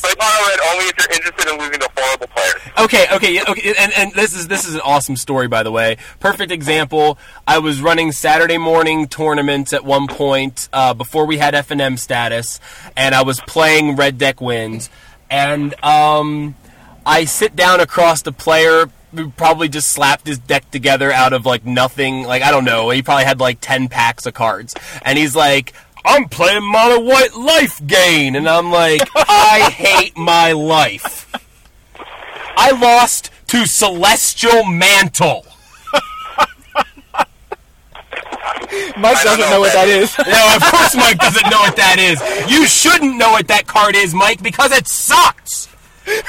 [SPEAKER 4] Play mono red only if you're interested in losing to horrible players.
[SPEAKER 2] Okay, okay, yeah, okay, and, and this is this is an awesome story, by the way. Perfect example. I was running Saturday morning tournaments at one point uh, before we had F and M status, and I was playing Red Deck Wins, and um, I sit down across the player who probably just slapped his deck together out of like nothing. Like I don't know, he probably had like ten packs of cards, and he's like. I'm playing mono white life gain, and I'm like, I hate my life. I lost to Celestial Mantle.
[SPEAKER 1] Mike doesn't know what that is.
[SPEAKER 2] No, of course Mike doesn't know what that is. You shouldn't know what that card is, Mike, because it sucks. it's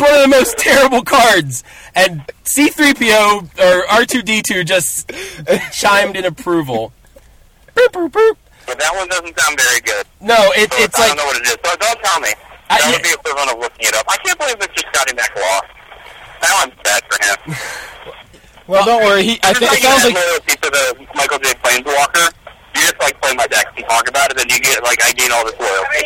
[SPEAKER 2] one of the most terrible cards. And C3PO or R2D2 just chimed in approval. Boop, boop, boop.
[SPEAKER 4] But that one doesn't sound very good.
[SPEAKER 2] No, it,
[SPEAKER 4] So
[SPEAKER 2] it's
[SPEAKER 4] I
[SPEAKER 2] like
[SPEAKER 4] don't know what it is. So don't tell me.
[SPEAKER 2] I-
[SPEAKER 4] That would be equivalent of looking it up. I can't believe it's just got him back lost. Now I'm sad for him.
[SPEAKER 1] Well, don't worry. He, I think it sounds like
[SPEAKER 4] have loyalty to the Michael J. Planeswalker. You just like play my deck and talk about it, and you get like I gain all this loyalty.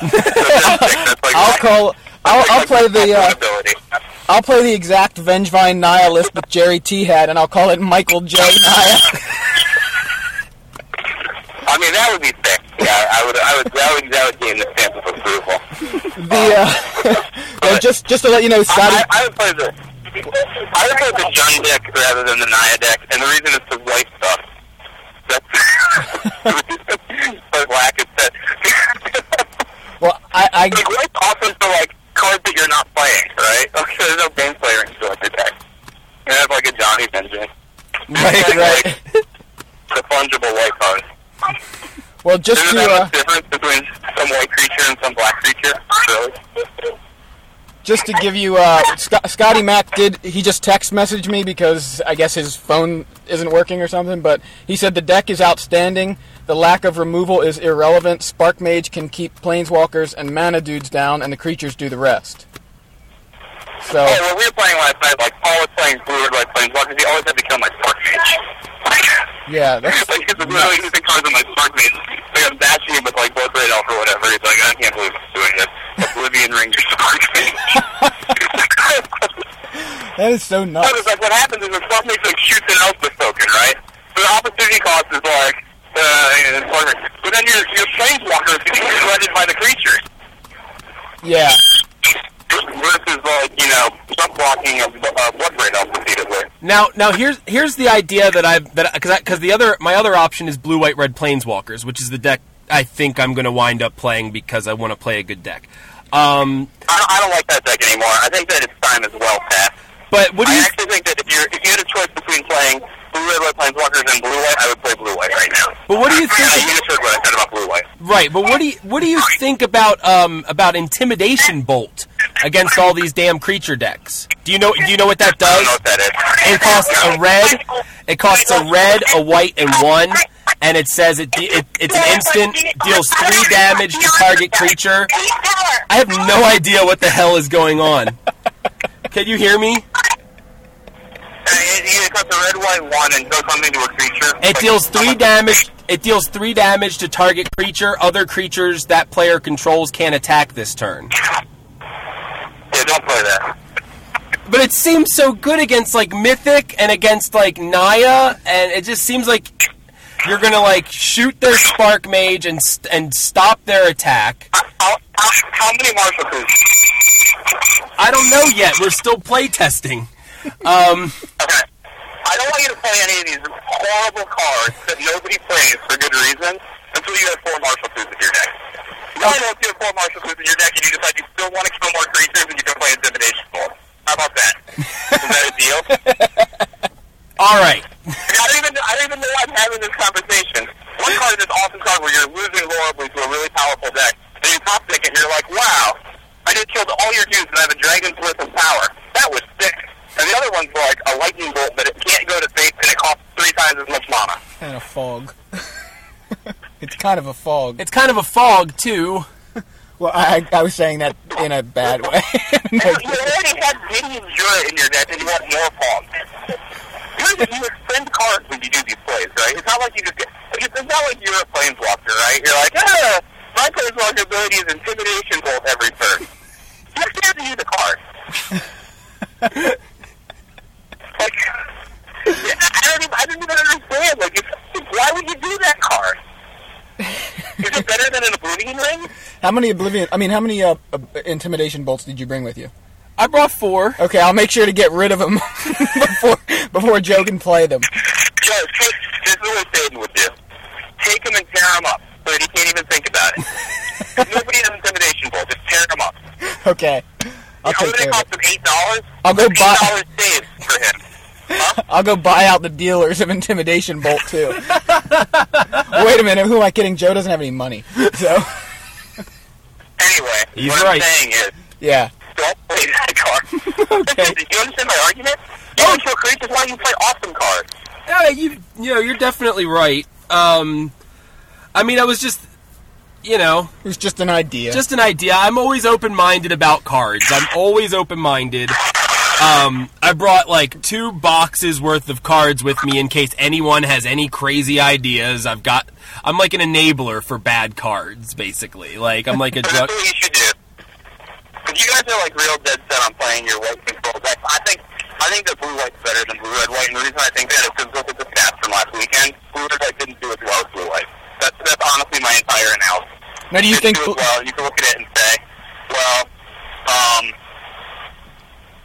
[SPEAKER 4] That's like
[SPEAKER 1] I'll
[SPEAKER 4] my-
[SPEAKER 1] call. I'll,
[SPEAKER 4] that's
[SPEAKER 1] I'll play the. Uh. I'll play the exact Vengevine Nihilist that Gerry T had, and I'll call it Michael J. Nihil.
[SPEAKER 4] I mean, that would be sick. Yeah, I would. I would. That would. That would gain the stamp of approval.
[SPEAKER 1] The uh, yeah, just just to let you know, Scotty.
[SPEAKER 4] I, I would play the. I would play the Jund deck rather than the Naya deck, and the reason is the white stuff. That's but black is that.
[SPEAKER 1] Well, I, I
[SPEAKER 4] like white's awesome for like cards that you're not playing, right? Okay, there's no game player in selected deck. You have like a Johnny Vengeance.
[SPEAKER 1] Right,
[SPEAKER 4] Like,
[SPEAKER 1] right.
[SPEAKER 4] The fungible white card.
[SPEAKER 1] Well, just
[SPEAKER 4] Isn't
[SPEAKER 1] to uh,
[SPEAKER 4] difference between some white creature and some black creature? Really?
[SPEAKER 1] just to give you, uh, Sc- Scotty Mac did he just text messaged me because I guess his phone isn't working or something. But he said the deck is outstanding. The lack of removal is irrelevant. Spark Mage can keep planeswalkers and mana dudes down, and the creatures do the rest. So
[SPEAKER 4] Oh, well, we were playing last night. Like Paul was playing blue red white planeswalkers. He always had to kill my spark mage.
[SPEAKER 1] yeah, that's
[SPEAKER 4] like he's literally using cards on my spark mage. Like I'm dashing him with like Bloodbraid Elf or whatever. He's like, I can't believe I'm doing this. Oblivion ring your spark mage.
[SPEAKER 1] that is so nuts.
[SPEAKER 4] it's like what happens is the spark mage like shoots an Elspeth token, right? So the opportunity cost is like uh. But then your your planeswalker is getting shredded by the creatures.
[SPEAKER 1] Yeah,
[SPEAKER 4] Versus like you know jump blocking of uh, Bloodbraid Elf repeatedly.
[SPEAKER 2] Now, now here's here's the idea that I've that because because the other my other option is blue, white, red planeswalkers, which is the deck I think I'm going to wind up playing because I want to play a good deck. Um,
[SPEAKER 4] I don't, I don't like that deck anymore. I think that its time is well past.
[SPEAKER 2] but what do
[SPEAKER 4] I
[SPEAKER 2] you?
[SPEAKER 4] actually think that if you if you had a choice between playing blue red white planeswalkers and blue white, I would play blue white right now.
[SPEAKER 2] But what do you
[SPEAKER 4] I
[SPEAKER 2] think?
[SPEAKER 4] you just what I said about blue white.
[SPEAKER 2] Right, but what do you what do you think about um about intimidation bolt against all these damn creature decks? Do you know do you know what that
[SPEAKER 4] I don't know
[SPEAKER 2] does?
[SPEAKER 4] what that is.
[SPEAKER 2] It costs a red. It costs a red, a white, and one, and it says it, it it's an instant deals three damage to target creature. I have no idea what the hell is going on. Can you hear me?
[SPEAKER 4] It, costs a red white one and does something to a creature.
[SPEAKER 2] It
[SPEAKER 4] Like,
[SPEAKER 2] deals three damage. It deals three damage to target creature. Other creatures that player controls can't attack this turn.
[SPEAKER 4] Yeah, don't play that.
[SPEAKER 2] But it seems so good against like Mythic and against like Naya, and it just seems like you're gonna like shoot their Spark Mage and st- and stop their attack.
[SPEAKER 4] How, how, how many Martial Coups?
[SPEAKER 2] I don't know yet. We're still playtesting. Um,
[SPEAKER 4] Okay. I don't want you to play any of these horrible cards that nobody plays for good reason until you have four Martial Coups in your deck. Now I know if you have four Martial Coups in your deck and you decide you still want to kill more creatures and you can play Intimidation Bolt. How about that? Is that a deal?
[SPEAKER 2] all right.
[SPEAKER 4] I don't even I don't even know why I'm having this conversation. One card is this awesome card where you're losing horribly to a really powerful deck, and you top deck it, and you're like, wow, I just killed all your dudes and I have a dragon's worth of power. That was sick. And the other one's like a lightning bolt, but it can't go to face, and it costs three times as much mana.
[SPEAKER 1] kind of fog. it's kind of a fog.
[SPEAKER 2] It's kind of a fog too.
[SPEAKER 1] Well, I, I was saying that in a bad way.
[SPEAKER 4] you already had Gideon Jura in your deck, and you want more fog. Usually you expend cards when you do these plays, right? It's not like you just get. It's it's not like you're a planeswalker, right? You're like, ah, my planeswalker ability is intimidation bolt every turn. You actually have to use a card. Like, I I don't even, I don't even understand. Like, if, why would you do that card? Is it better than an Oblivion ring?
[SPEAKER 1] how many oblivion? I mean, how many uh, uh, intimidation bolts did you bring with you?
[SPEAKER 2] I brought four.
[SPEAKER 1] Okay, I'll make sure to get rid of them before before Joe can play them.
[SPEAKER 4] Joe, take, this is what Satan would do. Take him and tear him up so that he can't even think about it. Nobody has intimidation bolt. Just tear them up.
[SPEAKER 1] Okay, I'll
[SPEAKER 4] How
[SPEAKER 1] take care of
[SPEAKER 4] cost him? Eight dollars?
[SPEAKER 1] I'll go
[SPEAKER 4] Eight
[SPEAKER 1] buy-
[SPEAKER 4] dollars saved for him. Huh?
[SPEAKER 1] I'll go buy out the dealers of intimidation bolt too. Wait a minute, who am I kidding? Joe doesn't have any money, so
[SPEAKER 4] Anyway,
[SPEAKER 2] He's
[SPEAKER 4] what
[SPEAKER 2] right.
[SPEAKER 4] I'm saying is,
[SPEAKER 1] yeah.
[SPEAKER 4] don't play that card.
[SPEAKER 1] Okay.
[SPEAKER 4] Do you understand my argument? You want to kill creatures? Why don't you play awesome cards?
[SPEAKER 2] Yeah, you you know you're definitely right. Um, I mean, I was just you know
[SPEAKER 1] It was just an idea.
[SPEAKER 2] just an idea. I'm always open minded about cards. I'm always open minded. Um, I brought like two boxes worth of cards with me in case anyone has any crazy ideas. I've got. I'm like an enabler for bad cards, basically. Like I'm like a
[SPEAKER 4] But that's what you should do. If you guys are like real dead set on playing your white control deck, I think I think that blue white's better than blue red white, and the reason I think that is because look at the stats from last weekend. Blue red white didn't do as well as blue white. That's that's honestly my entire analysis.
[SPEAKER 1] now, do you think?
[SPEAKER 4] do well? You can look at it and say, well, um,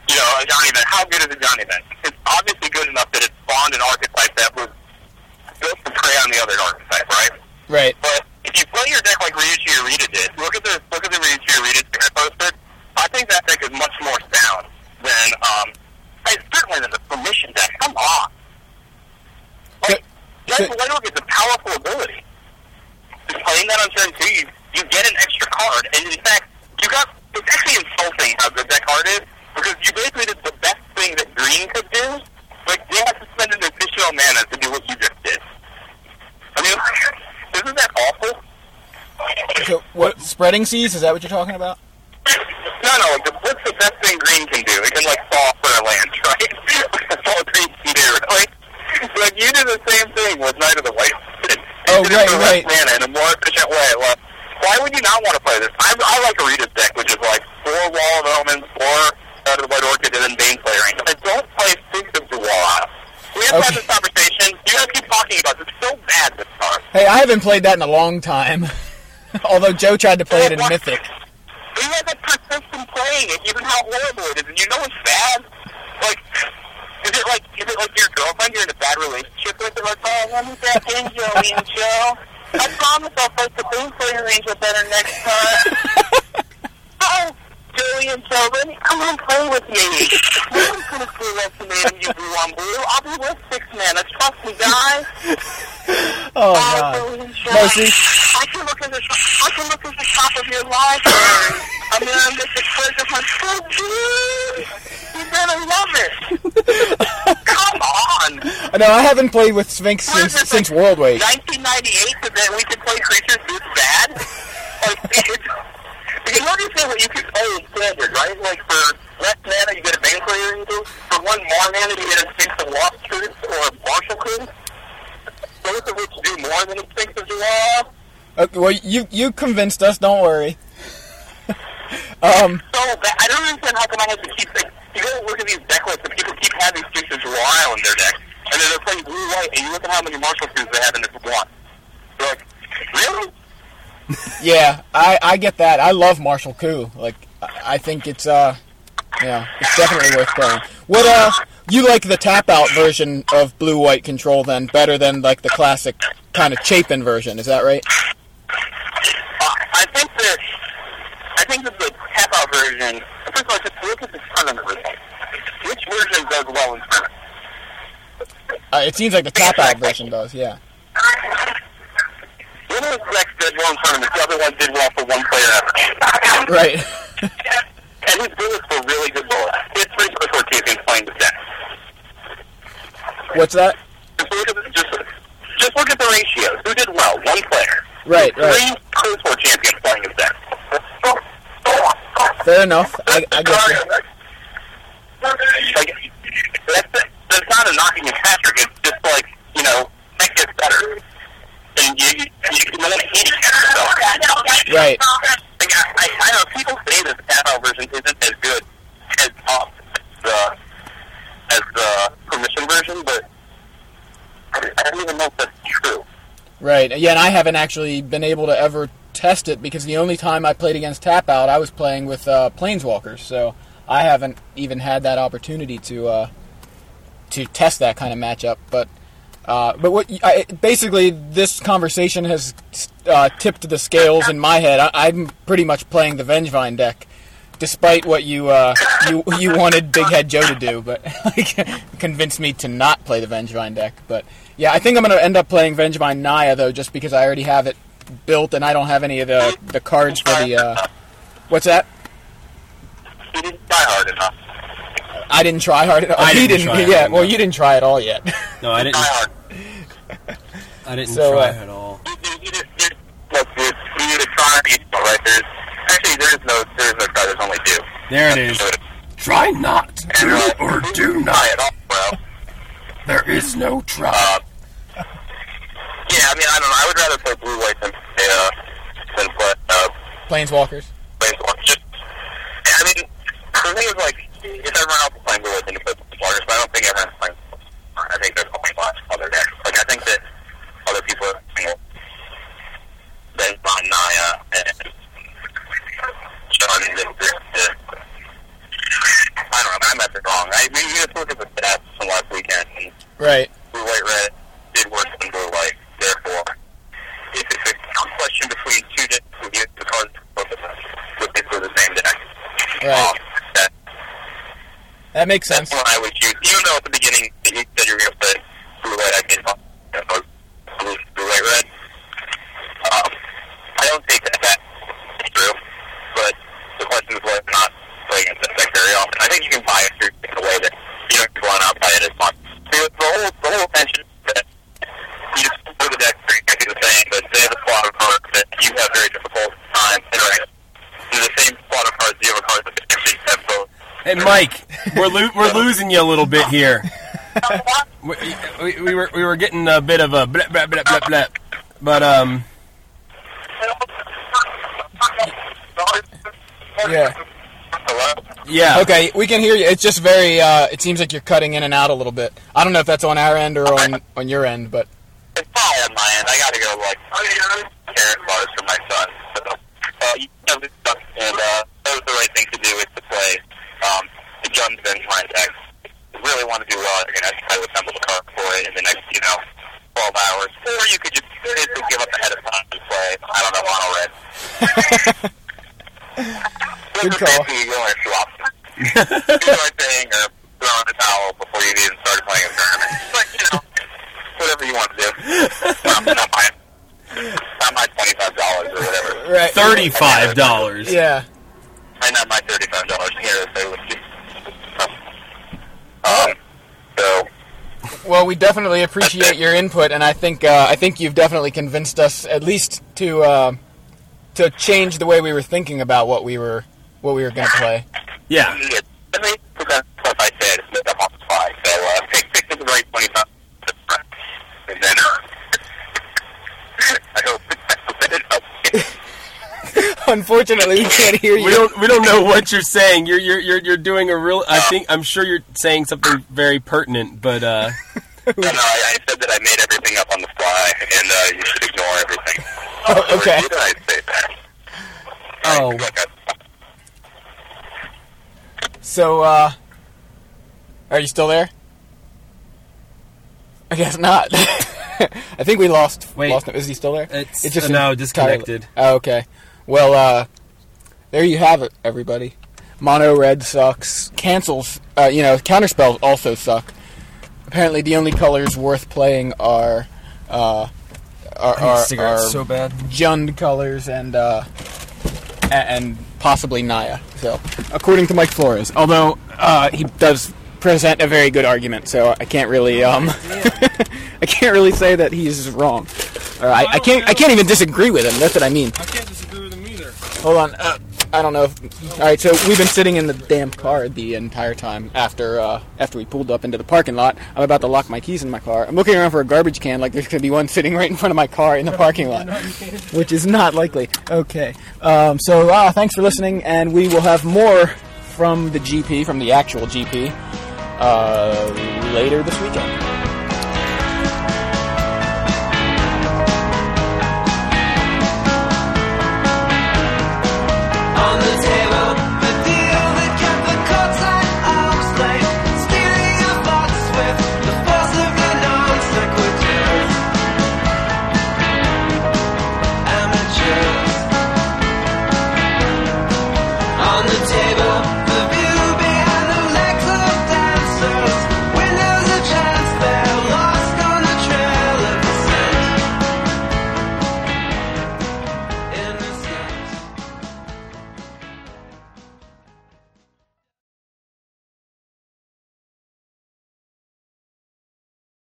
[SPEAKER 4] you know, a Johnny event. How good is a Johnny event? It's obviously good enough that it spawned an archetype that was built to prey on the other archetype, right?
[SPEAKER 1] Right.
[SPEAKER 4] But if you play your deck like Ryuichi Arita did, look at the look at the Ryuichi Arita deck I posted. I think that deck is much more sound than, um, certainly than the permission deck. Come on. Like,
[SPEAKER 1] So-
[SPEAKER 4] White Orc is a powerful ability. Playing that on turn two, you, you get an extra card, and in fact, you got, it's actually insulting how good that card is, because you basically did the best thing that green could do, like, they have to spend an additional mana to do what you just did. I mean, isn't that awful?
[SPEAKER 1] So what? Spreading seas? Is that what you're talking about?
[SPEAKER 4] No, no, like, the, what's the best thing green can do? It can, like, fall off their lands, right? That's all green can do, right? Like, you do the same thing with Knight of the White.
[SPEAKER 1] Oh,
[SPEAKER 4] You did it
[SPEAKER 1] right,
[SPEAKER 4] for
[SPEAKER 1] right.
[SPEAKER 4] less mana in a more efficient way. Like, why would you not want to play this? I, I like Arita's deck, which is like four Wall of Omens, four out of the White Orchid, and then Baneslayer. I don't play Six of Dual. We have
[SPEAKER 1] Okay.
[SPEAKER 4] this conversation. You guys keep talking about this. It's so bad this time.
[SPEAKER 1] Hey, I haven't played that in a long time. Although Joe tried to play it in Mythic.
[SPEAKER 4] You guys are persistent playing it, even how horrible it is, and you know it's bad. Like, is it like is it like your girlfriend you're in a bad relationship with? They're like, oh, let me back in, Joey and Joe. I promise I'll play the Baneslayer Angel better next time. oh, Joey and Joe, let me come on play with me. No one's gonna screw up to me and you blue on blue. I'll be with six mana. Trust me, guys.
[SPEAKER 1] Oh
[SPEAKER 4] Oh,
[SPEAKER 1] god.
[SPEAKER 4] Joey and Joe. I can look at the I can look at the top of your library. I'm gonna get the treasure hunt so good. You're gonna love it. Come on.
[SPEAKER 1] No, I haven't played with Sphinx
[SPEAKER 4] What is
[SPEAKER 1] since since
[SPEAKER 4] like,
[SPEAKER 1] Worldwake.
[SPEAKER 4] 1998 so that we could play creatures this bad. Like it's. You understand what you can play in standard, right? Like for less mana you get a Baneslayer Angel. For one more mana you get a Sphinx of Lost Truth or a Marshall Truth. Both of which do more than a Sphinx of Dual.
[SPEAKER 1] Uh, well, you you convinced us. Don't worry. um,
[SPEAKER 4] so. I don't understand how come I have to keep like you go look at these deck lists and people keep having Sphinxes Royale in their deck, and then they're playing blue white, and you look at how many Marshall Truths they have in this one. They're like, really?
[SPEAKER 1] yeah, I I get that. I love Martial Coup. Like, I I think it's uh, yeah, it's definitely worth playing. What uh, you like the tap out version of Blue White Control then better than like the classic kind of Chapin version? Is that right?
[SPEAKER 4] Uh, I think that I think that the tap out version. First of all, just look at the tournament results. Which version does well in tournament?
[SPEAKER 1] Uh, it seems like the top out version does. Yeah.
[SPEAKER 4] One of the decks did well in tournament. The other one did well for one player ever.
[SPEAKER 1] Right.
[SPEAKER 4] and his bullets were really good bullets. Had three Swiss champions playing the deck.
[SPEAKER 1] What's that?
[SPEAKER 4] Just look at the, just, just look at the ratios. Who did well? One player.
[SPEAKER 1] Right, right.
[SPEAKER 4] Three Cruise War champions playing his deck.
[SPEAKER 1] Fair enough. I, I guess.
[SPEAKER 4] Like, that's, that's not a knocking at Patrick. It's just like, you know, that gets better. And you, you, you can only handicap yourself.
[SPEAKER 1] Right.
[SPEAKER 4] Like, I, I, I know people say that the tap version isn't as good as the uh, as the permission version, but I, I don't even know if that's true.
[SPEAKER 1] Right. Yeah, and I haven't actually been able to ever test it because the only time I played against Tap Out, I was playing with uh, Planeswalkers, so I haven't even had that opportunity to uh, to test that kind of matchup. But uh, but what I, basically this conversation has uh, tipped the scales in my head. I, I'm pretty much playing the Vengevine deck. Despite what you uh, you you wanted Big Head Joe to do, but convinced me to not play the Vengevine deck. But yeah, I think I'm going to end up playing Vengevine Naya though, just because I already have it built and I don't have any of the the cards for the. Uh, what's that?
[SPEAKER 4] He didn't try hard enough.
[SPEAKER 1] I didn't try hard. At all.
[SPEAKER 6] I
[SPEAKER 1] he
[SPEAKER 6] didn't try hard
[SPEAKER 1] yeah,
[SPEAKER 6] enough.
[SPEAKER 1] well, you didn't try at all yet.
[SPEAKER 6] No, I didn't.
[SPEAKER 4] Try hard.
[SPEAKER 6] I didn't
[SPEAKER 1] So,
[SPEAKER 6] try
[SPEAKER 1] uh,
[SPEAKER 6] at all.
[SPEAKER 4] You, you, you, just- you, look, dude, you need to try right? There's actually there is no there is no try. There's only do.
[SPEAKER 6] There it is. Try not.
[SPEAKER 4] And or do not. try at all, bro.
[SPEAKER 6] There is no try.
[SPEAKER 4] Yeah, I mean, I don't know. I would rather play blue white than play, uh, than play uh,
[SPEAKER 1] Planeswalkers.
[SPEAKER 4] baseball. Just, I mean, the thing is, like, if everyone else is playing blue white, then you play Warriors, but I don't think everyone's playing. I think there's only lots of other decks. Like, I think that other people are playing Ben Von Naya and John the, the, the, I don't know. I might be wrong. I mean, you just look at the stats from last weekend, and
[SPEAKER 1] Right.
[SPEAKER 4] blue white red did worse than blue white. Therefore, if it's a question between two decks, we use the cards both of them would be for the same deck.
[SPEAKER 1] Right. That makes sense.
[SPEAKER 4] That's I would choose. Even though at the beginning you said you were going to put blue light, I did not blue, blue light red. Um, I don't think that that's true, but the question is whether or not playing against that very often. I think you can buy it through in a way that you don't go on outside it as much. The whole the whole tension is that you just put the deck through exactly the same, but they have a squad of cards that you have very difficult time interacting. In the same squad of cards, you have a card that actually have both.
[SPEAKER 2] Hey, Mike, we're lo- we're losing you a little bit here. We, we, we were we were getting a bit of a blip blip blip blip blip, but um
[SPEAKER 1] Yeah.
[SPEAKER 4] Hello?
[SPEAKER 2] yeah
[SPEAKER 1] Okay, we can hear you. It's just very. Uh, it seems like you're cutting in and out a little bit. I don't know if that's on our end or on on your end, but
[SPEAKER 4] It's probably on my end. I gotta go, like, carrot bars for my son. So, uh, you know, and uh, that was the right thing to do is to play, um, the Guns Benchmark deck. If you really want to do well, you're gonna have to try to assemble the car for it in the next, you know, 12 hours. Or you could just basically give up ahead of time and play, I don't know, mono red.
[SPEAKER 1] Good
[SPEAKER 4] Those are
[SPEAKER 1] call.
[SPEAKER 4] basically your only two options. do the right thing or throw in the towel before you even start playing a tournament. But, you know, whatever you want to do. not, not my, not my twenty-five dollars or whatever.
[SPEAKER 1] right.
[SPEAKER 2] thirty five dollars.
[SPEAKER 1] Yeah.
[SPEAKER 4] I not my thirty-five dollars here. So, let's see. um, so
[SPEAKER 1] Well, we definitely appreciate your input, and I think uh, I think you've definitely convinced us at least to uh, to change the way we were thinking about what we were what we were going to play.
[SPEAKER 2] Yeah.
[SPEAKER 4] yeah, I mean, that's stuff I said. It's up on the fly. So uh, pick pick the right twenty-five, and then uh, I hope it helps.
[SPEAKER 1] Unfortunately, we can't hear you.
[SPEAKER 2] We don't we don't know what you're saying. You're you're you're, you're doing a real. I think I'm sure you're saying something very pertinent, but uh,
[SPEAKER 4] No, no, I, I said that I made everything up on the fly, and uh, you should ignore everything.
[SPEAKER 1] Oh, okay.
[SPEAKER 4] Did I say that?
[SPEAKER 2] Oh.
[SPEAKER 4] Look,
[SPEAKER 1] So, uh, are you still there? I guess not. I think we lost.
[SPEAKER 2] Wait.
[SPEAKER 1] lost. Is he still there?
[SPEAKER 2] It's-
[SPEAKER 1] just
[SPEAKER 2] uh, no, disconnected.
[SPEAKER 1] Oh, okay. Well, uh, there you have it, everybody. Mono red sucks. Cancels. Uh, you know, counterspells also suck. Apparently, the only colors worth playing are uh, are, are, are
[SPEAKER 2] bad.
[SPEAKER 1] Jund colors and uh, and possibly Naya. So, according to Mike Flores, although uh, he does present a very good argument, so I can't really um, I can't really say that he's wrong. Or I, I can't I can't even disagree with him. That's what I mean.
[SPEAKER 7] I can't disagree with him either.
[SPEAKER 1] Hold on. Uh, I don't know. All right, so we've been sitting in the damn car the entire time after uh, after we pulled up into the parking lot. I'm about to lock my keys in my car. I'm looking around for a garbage can, like there's gonna be one sitting right in front of my car in the parking lot, which is not likely. Okay. Um, so uh, thanks for listening, and we will have more from the GP, from the actual GP, uh, later this weekend. on the